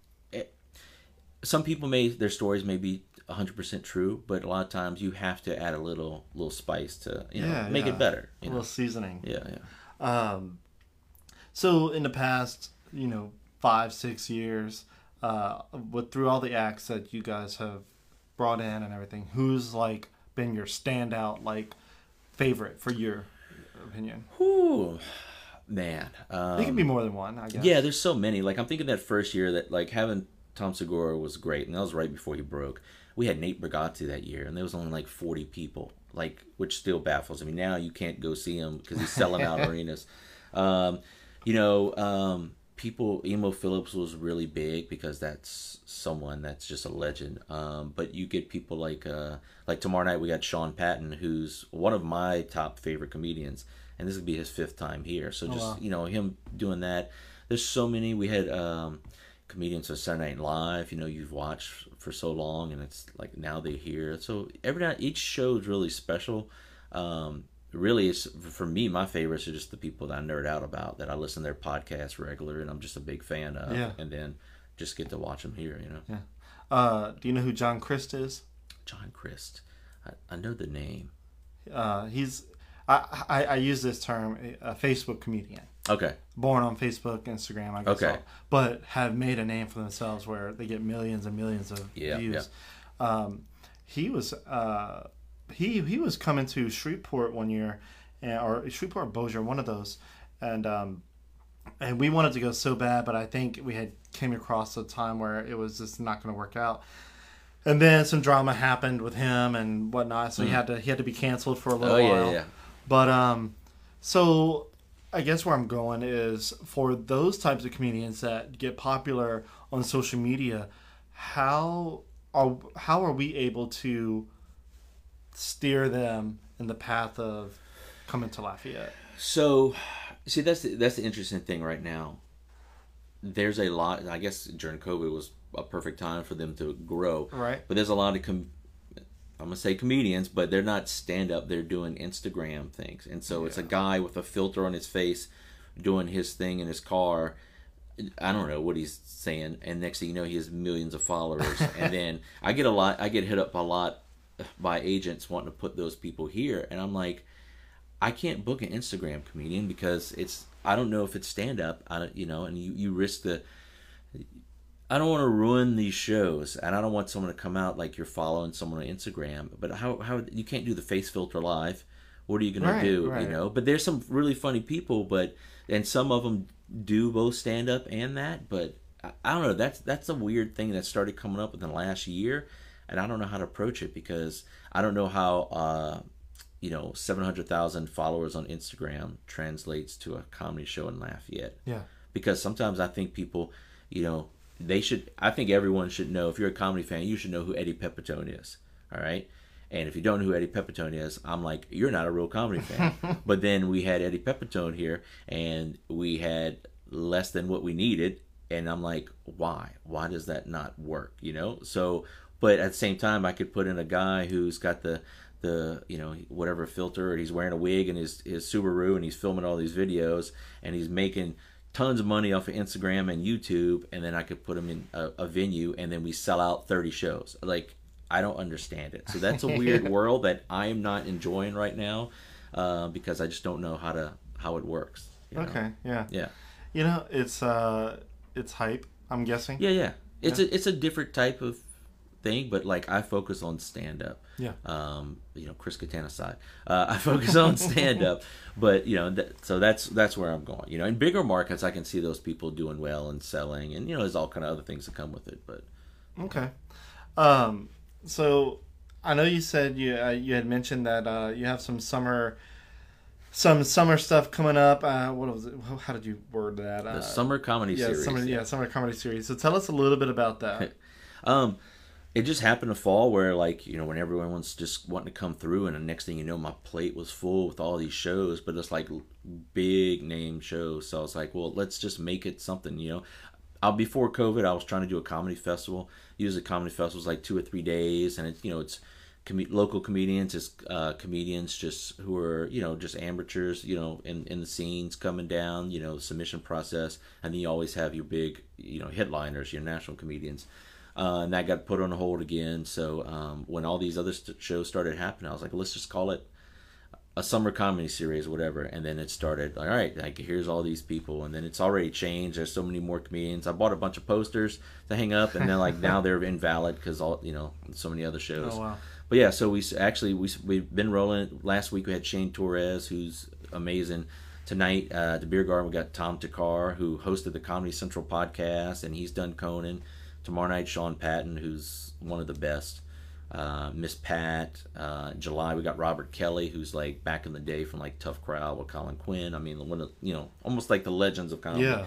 some people may their stories may be 100% true but a lot of times you have to add a little little spice to you know Yeah, make yeah. it better A you know little seasoning. yeah yeah Um, so in the past, you know, five six years, uh, with through all the acts that you guys have brought in and everything, who's like been your standout like favorite for your opinion? Whew, man um, It can be more than one, I guess. yeah there's so many. Like i'm thinking that first year that like having tom segura was great and that was right before he broke. We had nate Bargatze that year and there was only like 40 people like which still baffles I me. Mean, now you can't go see him because he's selling out [LAUGHS] arenas. Um, you know um, people Emo Philips was really big because that's someone that's just a legend um, but you get people like uh, like tomorrow night we got sean patton who's one of my top favorite comedians and this would be his fifth time here so just wow. you know him doing that there's so many we had um, comedians of Saturday Night Live, you know, you've watched for so long, and it's like now they're here. So every night, each show is really special. Um, really, it's for me. My favorites are just the people that I nerd out about, that I listen to their podcasts regular, and I'm just a big fan of. Yeah. And then just get to watch them here. You know, Yeah. Uh, do you know who John Crist is? John Crist. I, I know the name. Uh, he's I, I I use this term a Facebook comedian. Okay. born on Facebook, Instagram, I guess, Okay. all, but have made a name for themselves where they get millions and millions of Yeah, views. Um, he was uh, he he was coming to Shreveport one year, and, or Shreveport Bossier, one of those, and um, and we wanted to go so bad, but I think we had came across a time where it was just not going to work out. And then some drama happened with him and whatnot, so he had to he had to be canceled for a little Hmm. Oh while. yeah, yeah. But um, so I guess where I'm going is for those types of comedians that get popular on social media, how are how are we able to steer them in the path of coming to Lafayette? So, see, that's the, that's the interesting thing right now. There's a lot. I guess during COVID was a perfect time for them to grow. Right. But there's a lot of com- I'm gonna say comedians, but they're not stand up. They're doing Instagram things, and so it's a guy with a filter on his face doing his thing in his car. I don't know what he's saying, and next thing you know, he has millions of followers. [LAUGHS] and then I get a lot. I get hit up a lot by agents wanting to put those people here, and I'm like, I can't book an Instagram comedian because it's I don't know if it's stand up. I don't, you know, and you you risk the. I don't want to ruin these shows, and I don't want someone to come out like you're following someone on Instagram. But how how you can't do the face filter live? What are you gonna Right, do? right. You know. But there's some really funny people, but and some of them do both stand up and that. But I, I don't know. That's that's a weird thing that started coming up within the last year, and I don't know how to approach it because I don't know how. Uh, you know, 700,000 followers on Instagram translates to a comedy show in Lafayette. Yeah. Because sometimes I think people, you know, they should, I think everyone should know, if you're a comedy fan, you should know who Eddie Pepitone is. All right. And if you don't know who Eddie Pepitone is, I'm like, you're not a real comedy fan. [LAUGHS] but then we had Eddie Pepitone here and we had less than what we needed. And I'm like, why? Why does that not work? You know? So, but at the same time, I could put in a guy who's got the, the you know whatever filter and he's wearing a wig and his his Subaru and he's filming all these videos and he's making tons of money off of Instagram and YouTube and then I could put him in a, a venue and then we sell out 30 shows like I don't understand it so that's a weird [LAUGHS] world that I am not enjoying right now uh, because I just don't know how to how it works you know? Okay. Yeah. yeah You know, it's uh, it's hype. I'm guessing. yeah yeah it's a it's a different type of thing but like I focus on stand up Yeah. um, you know, Chris Kattan aside, uh, I focus on [LAUGHS] stand up, but you know, that, so that's that's where I'm going. You know, in bigger markets, I can see those people doing well and selling, and you know, there's all kind of other things that come with it. But Okay. Um, so I know you said you uh, you had mentioned that uh, you have some summer some summer stuff coming up. Uh, what was it? How did you word that? The Uh, summer comedy yeah, series. summer, yeah, summer comedy series. So tell us a little bit about that. [LAUGHS] Um, it just happened to fall where like you know when everyone was just wanting to come through, and the next thing you know, my plate was full with all these shows, but it's like big name shows. So I was like, well, let's just make it something. You know, uh, before COVID, I was trying to do a comedy festival. Usually, comedy festivals like two or three days, and it's you know it's com- local comedians, it's uh, comedians just who are you know just amateurs, you know, in in the scenes coming down, you know, submission process, and then you always have your big you know headliners, your national comedians. Uh, and that got put on hold again. So um, when all these other st- shows started happening, I was like, let's just call it a summer comedy series, whatever. And then it started. Like, All right, like here's all these people, and then it's already changed. There's so many more comedians. I bought a bunch of posters to hang up, and then like now [LAUGHS] they're invalid because all you know, so many other shows. Oh wow. But yeah, so we actually we we've been rolling. Last week we had Shane Torres, who's amazing. Tonight uh, at the beer garden we got Tom Thakkar, who hosted the Comedy Central podcast, and he's done Conan. Tomorrow night Sean Patton, who's one of the best. Uh, Miss Pat. Uh, July we got Robert Kelly, who's like back in the day from like Tough Crowd with Colin Quinn. I mean, one of you know almost like the legends of comedy. Yeah.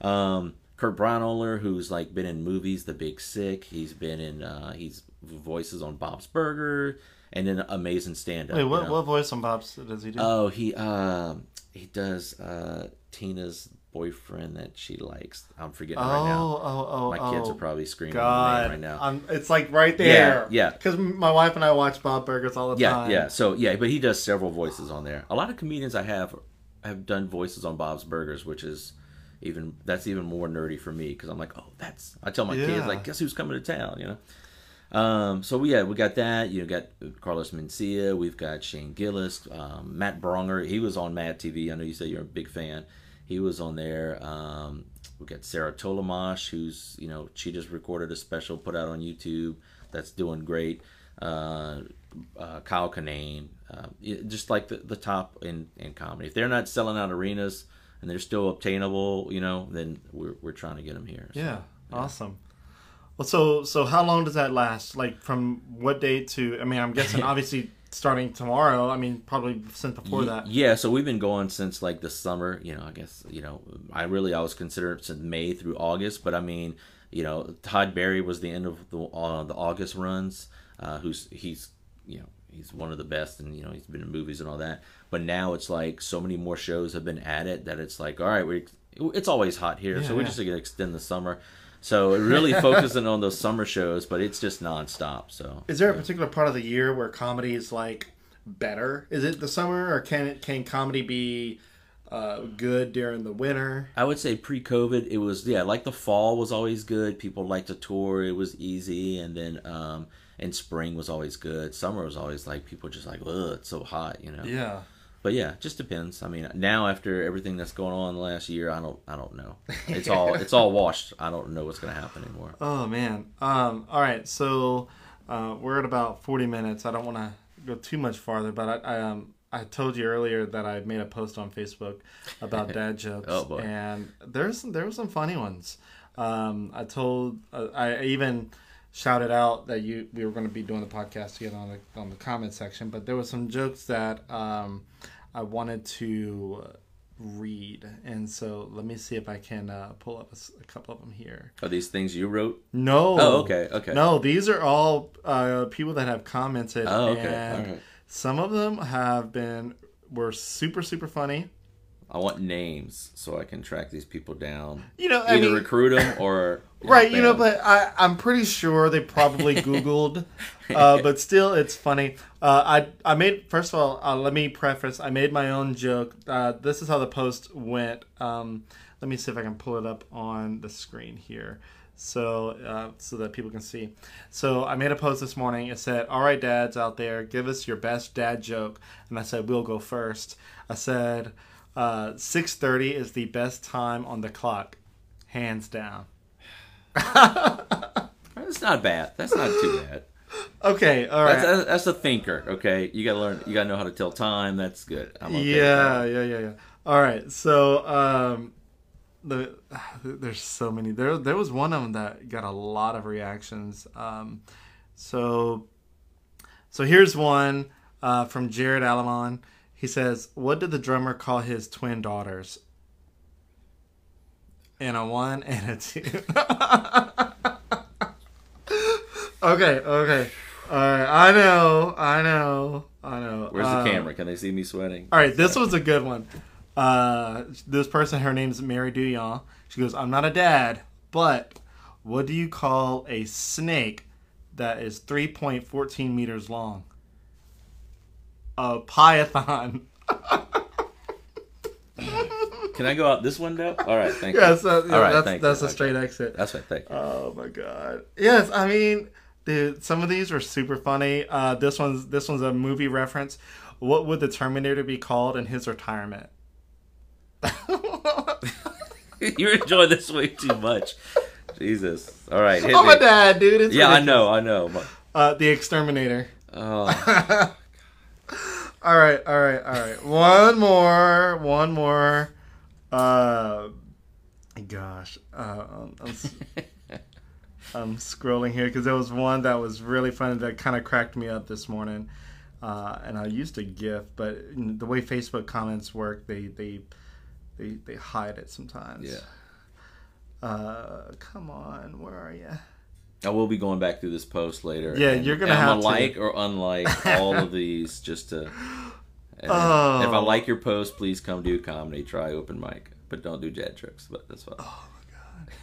Um, Kurt Braunohler, who's like been in movies, The Big Sick. He's been in uh, he's voices on Bob's Burger, and then amazing stand up. Wait, what, what voice on Bob's does he do? Oh, he um he does uh Tina's boyfriend that she likes. I'm forgetting oh, right now. oh, oh, My kids oh. are probably screaming God, right now. I'm, it's like right there. yeah. Because my wife and I watch Bob Burgers all the yeah, time. yeah. Yeah. So yeah, but he does several voices on there. A lot of comedians I have have done voices on Bob's Burgers, which is even that's even more nerdy for me because I'm like, oh, that's. I tell my Yeah. kids like, guess who's coming to town, you know. Um, so yeah, we got that. You got Carlos Mencia. We've got Shane Gillis, um, Matt Braunger. He was on MadTV. I know you said you're a big fan. He was on there. Um, we got Sarah Tollemache, who's you know she just recorded a special, put out on YouTube. That's doing great. Uh, uh, Kyle Kinane, uh, just like the, the top in, in comedy. If they're not selling out arenas and they're still obtainable, you know, then we're, we're trying to get them here. So, Yeah, awesome. Well, so so how long does that last? Like from what date to? I mean, I'm guessing [LAUGHS] obviously starting tomorrow. I mean, probably since before Ye- that. Yeah, so we've been going since like the summer. You know, I guess you know, I really I was considered since May through August, but I mean, you know, Todd Barry was the end of the uh, the August runs. Uh, who's he's you know he's one of the best, and you know he's been in movies and all that. But now it's like so many more shows have been added that it's like all right, we it's always hot here, Yeah, so we're yeah. just gonna extend the summer. So it really focusing on those summer shows, but it's just nonstop. So Is there a particular part of the year where comedy is like better? Is it the summer, or can it can comedy be uh, good during the winter? I would say pre-COVID, it was yeah, like the fall was always good. People liked to tour; it was easy, and then um, and spring was always good. Summer was always like people just like, ugh, it's so hot, you know. Yeah. But yeah, it just depends. I mean, now after everything that's going on the last year, I don't, I don't know. [LAUGHS] It's all, it's all washed. I don't know what's gonna happen anymore. Oh man. Um. All right. So uh, we're at about forty minutes. I don't want to go too much farther, but I, I um I told you earlier that I made a post on Facebook about [LAUGHS] dad jokes, Oh, boy. and there's there were some funny ones. Um, I told uh, I even shouted out that you we were going to be doing the podcast together on the on the comment section, but there were some jokes that um I wanted to read, and so let me see if I can uh, pull up a couple of them here. Are these things you wrote? No. Oh, okay, okay. No, these are all uh, people that have commented. Oh, okay, And right. some of them have been were super super funny. I want names so I can track these people down. You know, I Either mean, recruit them [LAUGHS] or right? You know, but I I'm pretty sure they probably [LAUGHS] Googled, uh, but still, it's funny. Uh, I I made first of all, uh, let me preface. I made my own joke. Uh, this is how the post went. Um, let me see if I can pull it up on the screen here. So, uh, so that people can see. So, I made a post this morning. It said, "All right, dads out there, give us your best dad joke." And I said, "We'll go first. I said, uh, "6:30 is the best time on the clock, hands down." [LAUGHS] That's not bad. That's not too bad. Okay, all right. That's, that's, a thinker. Okay, you gotta learn. You gotta know how to tell time. That's good. Okay yeah, yeah, yeah, yeah. All right, so um, the [SIGHS] there's so many. There, there was one of them that got a lot of reactions. Um, so, so here's one uh, from Jared Alamon. He says, "What did the drummer call his twin daughters?" And a one and a two. [LAUGHS] okay, okay. All right, I know, I know, I know. Where's Um, the camera? Can they see me sweating? All right, this was a good one. Uh, this person, her name's Mary Duyon. She goes, "I'm not a dad, but what do you call a snake that is 3.14 meters long?" A python. Can I go out this window? All right, thank yes, you. yeah, All right, that's that's you. a straight exit. That's right, thank you. Oh my god. Yes, I mean, dude, some of these are super funny. Uh, this one's this one's a movie reference. What would the Terminator be called in his retirement? [LAUGHS] You're enjoying this way too much. Jesus. All right, hit I'm me. a dad, dude. It's Yeah, I know, I know. Uh, the Exterminator. Oh, [LAUGHS] All right, all right, all right. One more, one more. Uh, gosh, uh, I'm, I'm, [LAUGHS] I'm scrolling here because there was one that was really funny that kind of cracked me up this morning. Uh, and I used a GIF, but the way Facebook comments work, they they they, they hide it sometimes. yeah. Uh, come on, where are you? I will be going back through this post later. Yeah, and- you're gonna have to. like or unlike all of these just to. [LAUGHS] Oh. If I like your post, please come do comedy. Try open mic, but don't do jad tricks. But that's fine. Oh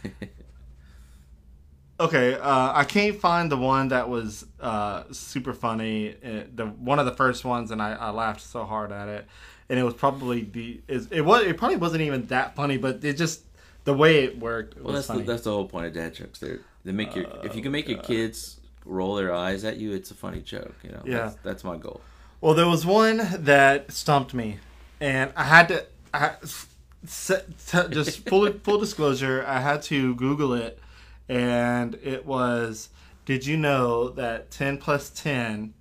my god. [LAUGHS] Okay, uh, I can't find the one that was uh, super funny. uh the one of the first ones, and I, I laughed so hard at it. And it was probably the is it was it probably wasn't even that funny, but it just the way it worked was Well, that's the, that's the whole point of dad jokes. They they make your if you can make your oh, kids roll their eyes at you, it's a funny joke. You know. Yeah. That's, that's my goal. Well, there was one that stumped me, and I had to. I, just full [LAUGHS] full disclosure, I had to Google it, and it was. Did you know that ten plus ten,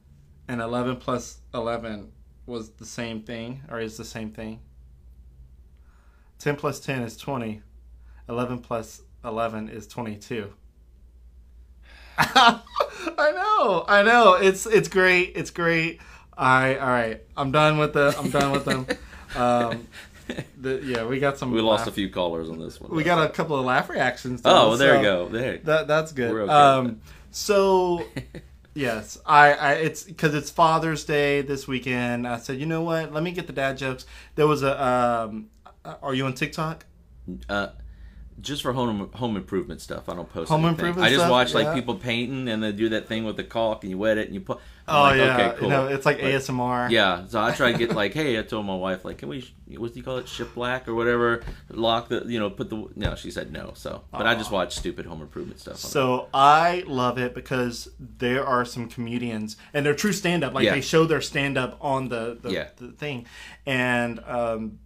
and eleven plus eleven was the same thing, or is the same thing? Ten plus ten is twenty. Eleven plus eleven is twenty-two. [LAUGHS] I know, I know. It's it's great. It's great. I all right. I'm done with the. I'm done with them. [LAUGHS] Um, the, yeah, we got some. We lost a few callers on this one. We got a couple of laugh reactions. Oh, well, there so you go. There. That that's good. Okay um, so [LAUGHS] yes, I, I it's because it's Father's Day this weekend. I said, you know what? Let me get the dad jokes. There was a. Um, uh, are you on TikTok? Uh, just for home home improvement stuff. I don't post Home anything. improvement I just stuff? watch Yeah. like people painting and they do that thing with the caulk and you wet it and you put. Oh like, yeah, Okay, cool. you know, it's like But- ASMR. Yeah, so I try to get [LAUGHS] like, hey, I told my wife like, can we, what do you call it, shiplap or whatever, lock the, you know, put the, no, she said no. So, but I just watch stupid home improvement stuff. on So I love it because there are some comedians and they're true stand up. Like Yeah. they show their stand up on the the, Yeah. the thing, and um,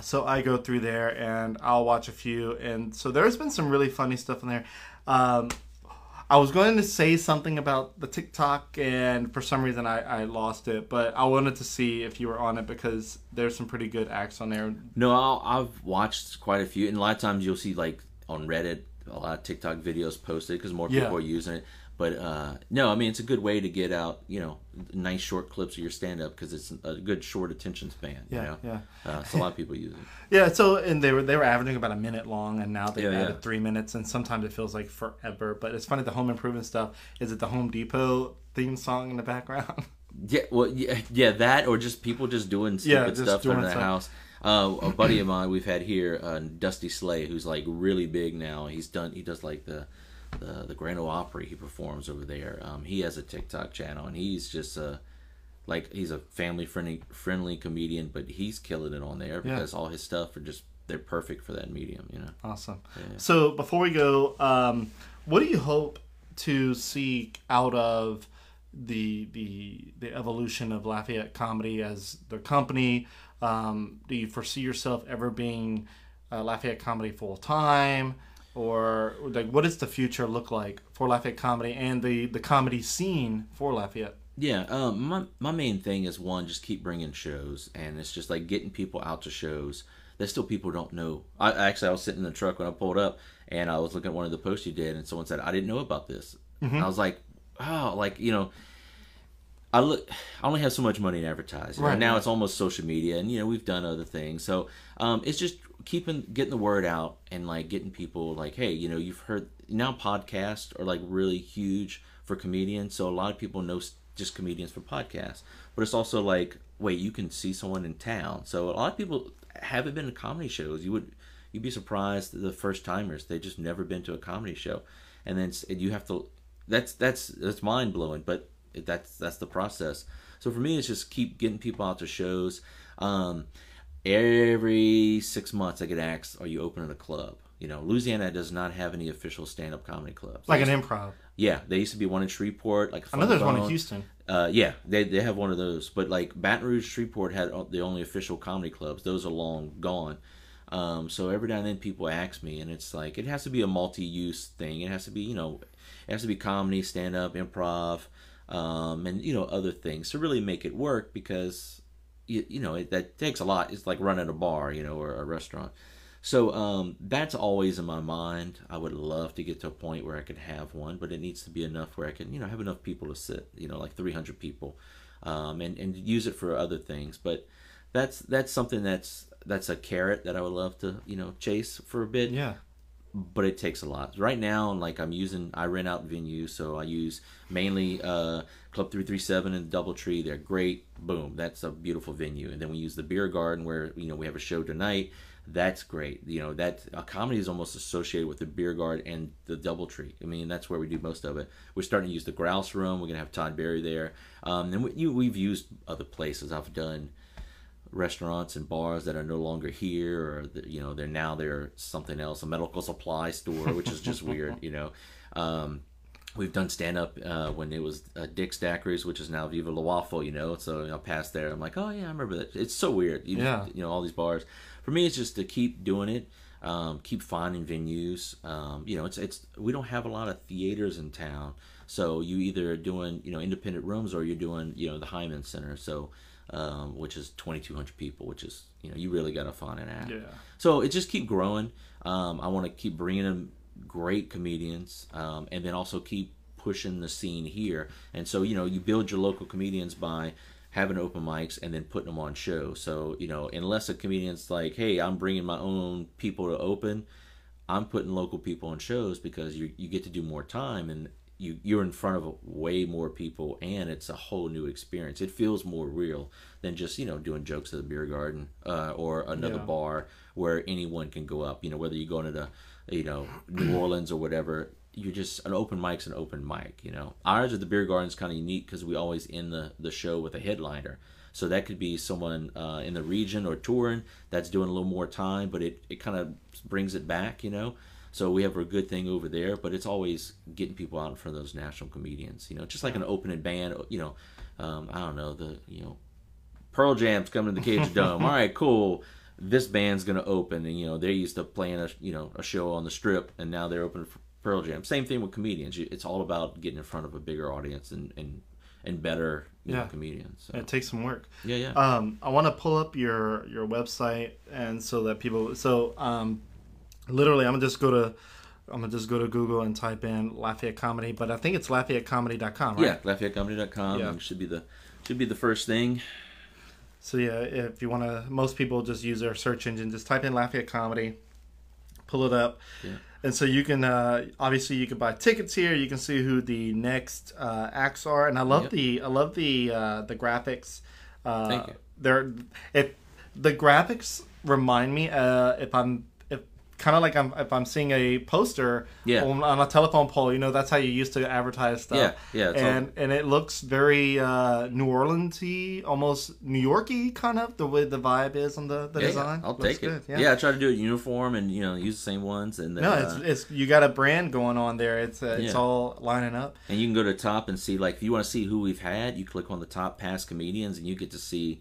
so I go through there and I'll watch a few. And so there's been some really funny stuff in there. Um, I was going to say something about the TikTok, and for some reason I, I lost it. But I wanted to see if you were on it because there's some pretty good acts on there. No, I'll, I've watched quite a few, and a lot of times you'll see like on Reddit a lot of TikTok videos posted because more people Yeah. are using it. But uh, no, I mean it's a good way to get out, you know, nice short clips of your stand up because it's a good short attention span. Yeah, you know? yeah. Uh, so a lot of people use it. [LAUGHS] Yeah, so and they were they were averaging about a minute long, and now they've Yeah, yeah. added three minutes, and sometimes it feels like forever. But it's funny the home improvement stuff. Is it the Home Depot theme song in the background? [LAUGHS] Yeah, well, yeah, yeah, that or just people just doing Yeah, stupid just stuff doing in stuff. house. Uh, a buddy of mine we've had here, uh, Dusty Slay, who's like really big now. He's done. He does like the the, the Grand Ole Opry. He performs over there. Um, he has a TikTok channel, and he's just uh like he's a family friendly friendly comedian, but he's killing it on there Yeah. because all his stuff are just they're perfect for that medium. You know. awesome. So before we go, um, what do you hope to see out of the the the evolution of Lafayette Comedy as the company? Um, do you foresee yourself ever being uh, Lafayette Comedy full time? Or like, what does the future look like for Lafayette Comedy and the, the comedy scene for Lafayette? Yeah, um, my my main thing is one, just keep bringing shows, and it's just like getting people out to shows. There's still people don't know. I actually I was sitting in the truck when I pulled up, and I was looking at one of the posts you did, and someone said I didn't know about this. And I was like, oh, like you know, I look. I only have so much money to advertise. You know? Right, Now right. it's almost social media, and you know we've done other things. So um, it's just keeping getting the word out and like getting people like, hey, you know, you've heard now podcasts are like really huge for comedians. So a lot of people know just comedians for podcasts, but it's also like, wait, you can see someone in town. So a lot of people haven't been to comedy shows. You would you'd be surprised the first timers they just never been to a comedy show, and then and you have to. That's that's that's mind blowing, but it- that's that's the process. So for me, it's just keep getting people out to shows. Um, every six months, I get asked, "Are you opening a club?" You know, Louisiana does not have any official stand-up comedy clubs. Like an improv. yeah, they used to be one in Shreveport. Like I know there's one in Houston. Uh, yeah, they they have one of those, but like Baton Rouge, Shreveport had the only official comedy clubs. Those are long gone. Um, so every now and then people ask me, and it's like it has to be a multi-use thing. It has to be you know, it has to be comedy, stand-up, improv, um, and you know other things to really make it work because you, you know it, that takes a lot. It's like running a bar, you know, or a restaurant. So um, that's always in my mind. I would love to get to a point where I could have one, but it needs to be enough where I can, you know, have enough people to sit, you know, like 300 people, um, and and use it for other things. But that's that's something that's that's a carrot that I would love to, you know, chase for a bit Yeah. But it takes a lot. Right now, like I'm using, I rent out venues, so I use mainly uh, Club Three Three Seven and DoubleTree. They're great. Boom, that's a beautiful venue. And then we use the Beer Garden, where you know we have a show tonight. That's great. You know that comedy is almost associated with the Beer Garden and the DoubleTree. I mean that's where we do most of it. We're starting to use the Grouse Room. We're gonna have Todd Barry there. Um, and we, you, we've used other places. I've done restaurants and bars that are no longer here or the- you know they're now they're something else a medical supply store which is just weird you know. Um, we've done stand up uh, when it was uh, Dick Stackery's which is now Viva La Waffle you know so I passed there I'm like oh yeah I remember that. It's so weird you, Yeah. you know all these bars. For me it's just to keep doing it um, keep finding venues um, you know it's it's we don't have a lot of theaters in town so you either are doing you know independent rooms or you're doing you know the Heymann Center so um, which is 2,200 people, which is you know you really got to find an act. Yeah. So it just keep growing. Um, I want to keep bringing in great comedians, um, and then also keep pushing the scene here. And so you know you build your local comedians by having open mics and then putting them on show. So you know unless a comedian's like, hey, I'm bringing my own people to open. I'm putting local people on shows because you you get to do more time and you you're in front of way more people and it's a whole new experience. It feels more real than just you know doing jokes at the beer garden uh, or another Yeah. bar where anyone can go up. You know whether you go into the you know New [CLEARS THROAT] Orleans or whatever. You're just an open mic's an open mic. You know ours at the beer garden is kind of unique because we always end the the show with a headliner. So that could be someone uh, in the region or touring that's doing a little more time, but it, it kind of brings it back, you know. So we have a good thing over there, but it's always getting people out in front of those national comedians, you know, just like an opening band, you know. Um, I don't know the you know, Pearl Jam's coming to the Cajundome. [LAUGHS] All right, cool. This band's gonna open, and you know they're used to playing a you know a show on the Strip, and now they're opening for Pearl Jam. Same thing with comedians. It's all about getting in front of a bigger audience and and and better you know, comedians. So, It takes some work. yeah, yeah. Um, I want to pull up your your website and so that people. So um, literally, I'm gonna just go to. I'm gonna just go to Google and type in Lafayette Comedy, but I think it's LafayetteComedy.com, right? Yeah, LafayetteComedy.com Yeah. should be the should be the first thing. So yeah, if you want to, most people just use their search engine. Just type in Lafayette Comedy, pull it up, Yeah. and so you can uh, obviously you can buy tickets here. You can see who the next uh, acts are, and I love Yep. the I love the uh, the graphics. Uh, Thank you. They're if the graphics remind me uh, if I'm kind of like I'm if I'm seeing a poster Yeah. on, on a telephone pole. You know that's how you used to advertise stuff. Yeah, yeah, it's all- and and it looks very uh, New Orleansy, almost New Yorky kind of the way the vibe is on the, the Yeah, yeah, design. I'll Looks take good, it. Yeah. I try to do it uniform and you know use the same ones and then, No, uh, it's, it's you got a brand going on there. It's uh, it's all lining up. and you can go to the top and see like if you want to see who we've had, you click on the top past comedians and you get to see,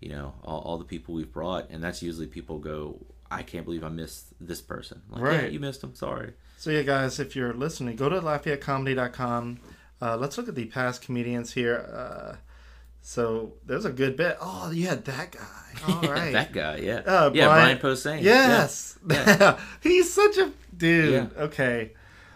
you know, all, all the people we've brought, and that's usually people go, I can't believe I missed this person. Like, yeah, Right. you missed them. Sorry. So yeah, guys, if you're listening, go to LafayetteComedy.com. Uh, let's look at the past comedians here. Uh, so there's a good bit. Oh, you had that guy. [LAUGHS] All right. that guy, yeah, Uh, yeah, Brian- Brian Posehn. Yes. Yeah. [LAUGHS] He's such a dude. Yeah. Okay.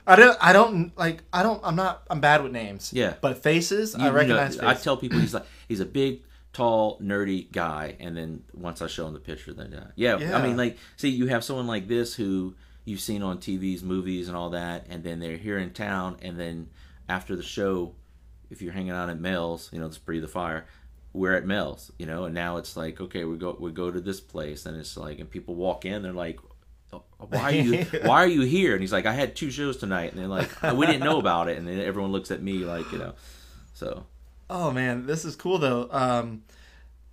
I don't. I don't like. I don't. I'm not. I'm bad with names. Yeah. But faces, You- I you know, recognize. I tell people he's like he's a big, tall, nerdy guy, and then once I show him the picture, then uh, yeah, Yeah. I mean, like, see, you have someone like this who you've seen on TVs, movies, and all that, and then they're here in town, and then after the show, if you're hanging out at Mel's, you know, let's breathe the fire. We're at Mel's, you know, and now it's like, okay, we go we go to this place, and it's like, and people walk in, they're like, "Oh, why are you [LAUGHS] why are you here? And he's like, I had two shows tonight, and they're like, we didn't know about it, and then everyone looks at me like, you know, so Oh man, this is cool though. Um,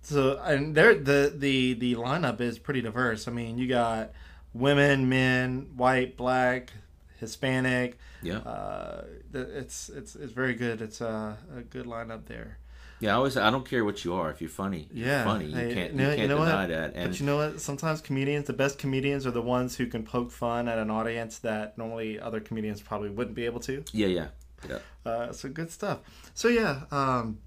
so and there the the the lineup is pretty diverse. I mean, you got women, men, white, black, Hispanic. yeah. Uh, it's it's it's very good. It's a, a good lineup there. Yeah, I always I don't care what you are. If you're funny, you're Yeah, funny. You Hey, can't you know- you you can't know deny what? that. And but you know what? Sometimes comedians, the best comedians, are the ones who can poke fun at an audience that normally other comedians probably wouldn't be able to. yeah, yeah, yeah. Uh, so good stuff. So yeah, um,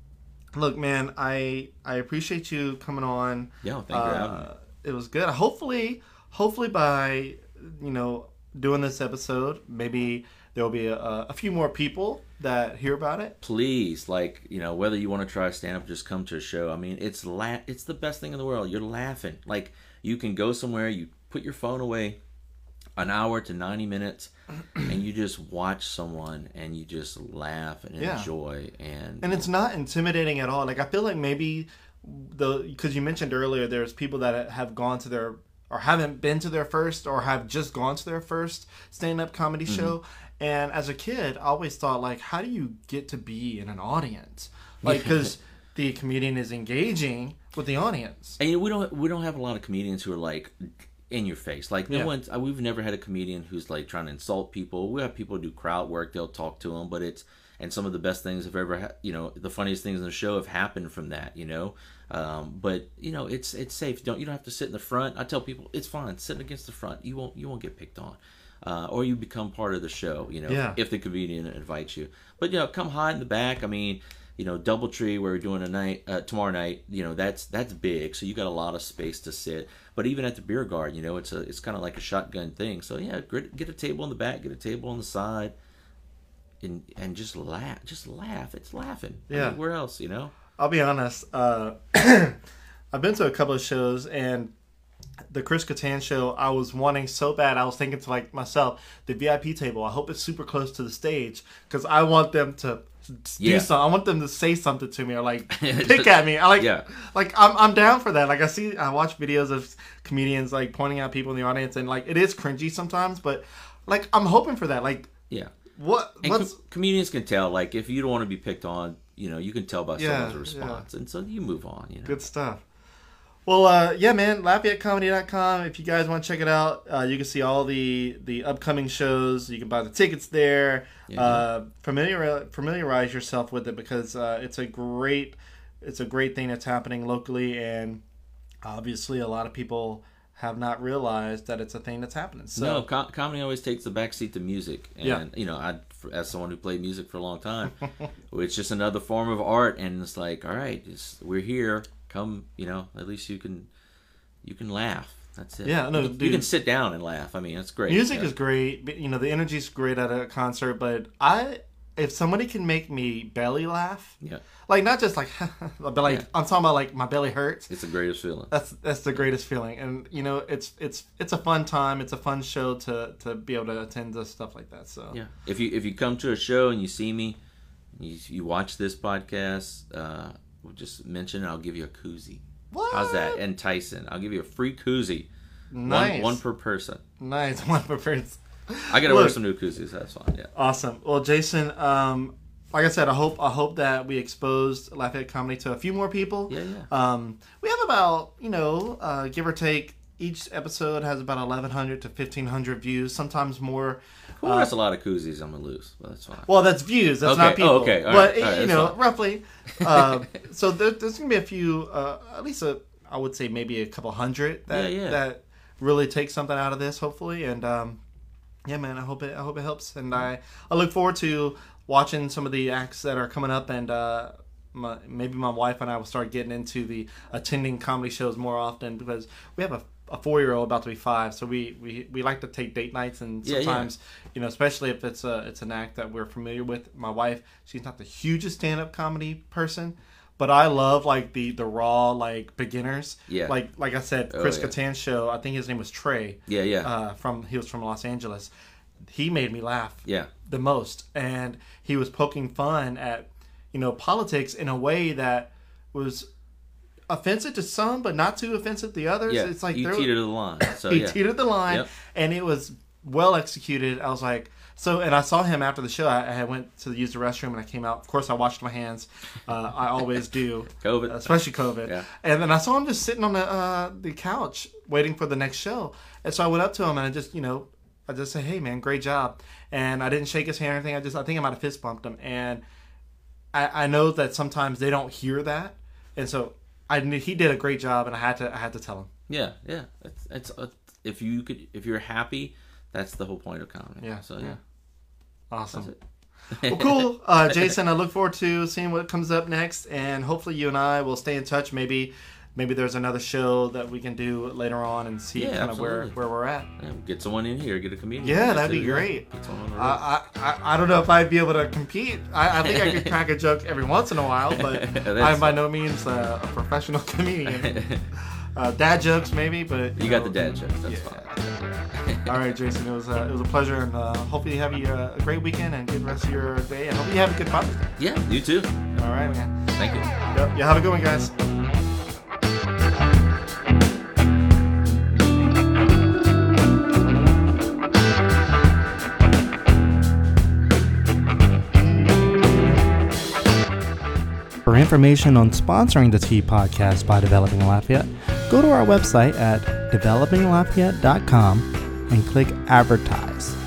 look, man, I I appreciate you coming on. Yeah, thank you for having me. Uh, it was good. Hopefully, hopefully by you know doing this episode, maybe there will be a, a few more people that hear about it. Please, like you know, whether you want to try stand up, just come to a show. I mean, it's la- it's the best thing in the world. You're laughing. Like you can go somewhere, you put your phone away, an hour to ninety minutes, and you just watch someone and you just laugh and Yeah. enjoy. And and it's not intimidating at all. Like I feel like maybe the because you mentioned earlier, there's people that have gone to their or haven't been to their first or have just gone to their first stand-up comedy mm-hmm. show. And as a kid, I always thought like, how do you get to be in an audience? Like [LAUGHS] because the comedian is engaging with the audience. And we don't we don't have a lot of comedians who are like in your face. Like no Yeah. one's uh, we've never had a comedian who's like trying to insult people. We have people do crowd work. They'll talk to them, but it's and some of the best things have ever ha- you know the funniest things in the show have happened from that. You know, um, but you know it's it's safe. Don't you don't have to sit in the front. I tell people it's fine. Sit against the front. You won't you won't get picked on. Uh, or you become part of the show, you know, Yeah. if the comedian invites you. But you know, come hide in the back. I mean, you know, DoubleTree where we're doing a night uh, tomorrow night. You know, that's that's big, so you got a lot of space to sit. But even at the beer garden, you know, it's a it's kind of like a shotgun thing. So yeah, get, get a table in the back, get a table on the side, and and just laugh, just laugh. It's laughing. I Yeah. mean, where else, you know? I'll be honest. Uh, [CLEARS THROAT] I've been to a couple of shows, and the Chris Kattan show, I was wanting so bad. I was thinking to like myself, the VIP table. I hope it's super close to the stage because I want them to do Yeah. something. I want them to say something to me or like [LAUGHS] pick at me. I like, Yeah. like I'm I'm down for that. Like I see, I watch videos of comedians like pointing out people in the audience, and like it is cringy sometimes, but like I'm hoping for that. Like Yeah. what? And What's com- comedians can tell, like, if you don't want to be picked on, you know, you can tell by Yeah, someone's response, and so you move on. You know. Good stuff. Well, uh, yeah, man, LafayetteComedy.com. If you guys want to check it out, uh, you can see all the the upcoming shows. You can buy the tickets there. Yeah. Uh, familiar familiarize yourself with it because uh, it's a great it's a great thing that's happening locally, and obviously a lot of people have not realized that it's a thing that's happening. So no, com- comedy always takes the backseat to music, and Yeah. you know, I, as someone who played music for a long time, [LAUGHS] it's just another form of art, and it's like, all right, we're here. Come, you know, at least you can, you can laugh. That's it. Yeah, no, you, can, dude. you can sit down and laugh. I mean, that's great. Music Yeah. is great. but, You know, the energy's great at a concert, but I if somebody can make me belly laugh, yeah, like not just like [LAUGHS] but like Yeah. I'm talking about like my belly hurts. it's the greatest feeling. That's that's the greatest feeling, and you know it's it's it's a fun time. It's a fun show to to be able to attend to stuff like that. So Yeah. If you if you come to a show and you see me, you, you watch this podcast, uh, we'll just mention it. I'll give you a koozie. what? How's that? And Tyson, I'll give you a free koozie. Nice, One, one per person. nice [LAUGHS] one per person. I gotta wear some new koozies. That's fine. Yeah. Awesome. Well, Jason, um, like I said, I hope I hope that we exposed Lafayette comedy to a few more people. Yeah, yeah. Um, we have about you know, uh, give or take. Each episode has about 1,100 to 1,500 views, sometimes more. Well, Uh, that's a lot of koozies I'm gonna lose, but that's fine. Well, that's views. That's Okay. not people. Oh, okay. All but right. Right. you know, fine. roughly. [LAUGHS] Uh, so there, there's gonna be a few, uh, at least a, I would say maybe a couple hundred that Yeah, yeah. that really take something out of this, hopefully. And um, yeah, man, I hope it. I hope it helps. And I I look forward to watching some of the acts that are coming up and. Uh, my, maybe my wife and I will start getting into the attending comedy shows more often because we have a, a four year old about to be five, so we, we we like to take date nights, and Yeah, yeah. sometimes you know, especially if it's a it's an act that we're familiar with. My wife, she's not the hugest stand up comedy person. But I love like the the raw like beginners. Yeah. Like like I said, Oh, Chris yeah. Kattan's show. I think his name was Trey. Yeah, yeah, Uh, from he was from Los Angeles. He made me laugh yeah, the most and he was poking fun at you know politics in a way that was offensive to some but not too offensive to others yeah. it's like you teetered the line. [CLEARS THROAT] So he yeah, teetered the line Yep. and it was well executed i was like so and i saw him after the show i, I went to use the restroom and i came out of course i washed my hands uh, i always do [LAUGHS] COVID. especially COVID. Yeah. And then I saw him just sitting on the uh, the couch waiting for the next show. And so I went up to him and I just, you know, I just said, "Hey, man, great job." And I didn't shake his hand or anything. I just, I think I might have fist bumped him. And I, I know that sometimes they don't hear that, and so I knew he did a great job, and I had to, I had to tell him. Yeah, yeah. It's, it's uh, if you could if you're happy, that's the whole point of comedy. Yeah, So yeah. yeah. Awesome. That's it. Well, cool, [LAUGHS] uh, Jason. I look forward to seeing what comes up next, and hopefully you and I will stay in touch. Maybe, maybe there's another show that we can do later on and see Yeah, kind of where where we're at. Yeah, get someone in here, get a comedian. Yeah, that'd be great. Someone on. I, I, I- don't know if I'd be able to compete. I, I think I could crack a joke every once in a while, but [LAUGHS] I'm by no means uh, a professional [LAUGHS] comedian. [LAUGHS] Uh, dad jokes maybe, but you got the dad jokes. That's Yeah. fine. All right, Jason, it was uh, it was a pleasure, and uh, hopefully you have you, uh, a great weekend and good rest of your day, and hopefully you have a good Father's Day. Yeah, you too. All right, man. Thank you. Yep. You have a good one, guys. Information on sponsoring the Tea podcast by Developing Lafayette, go to our website at developinglafayette.com and click advertise.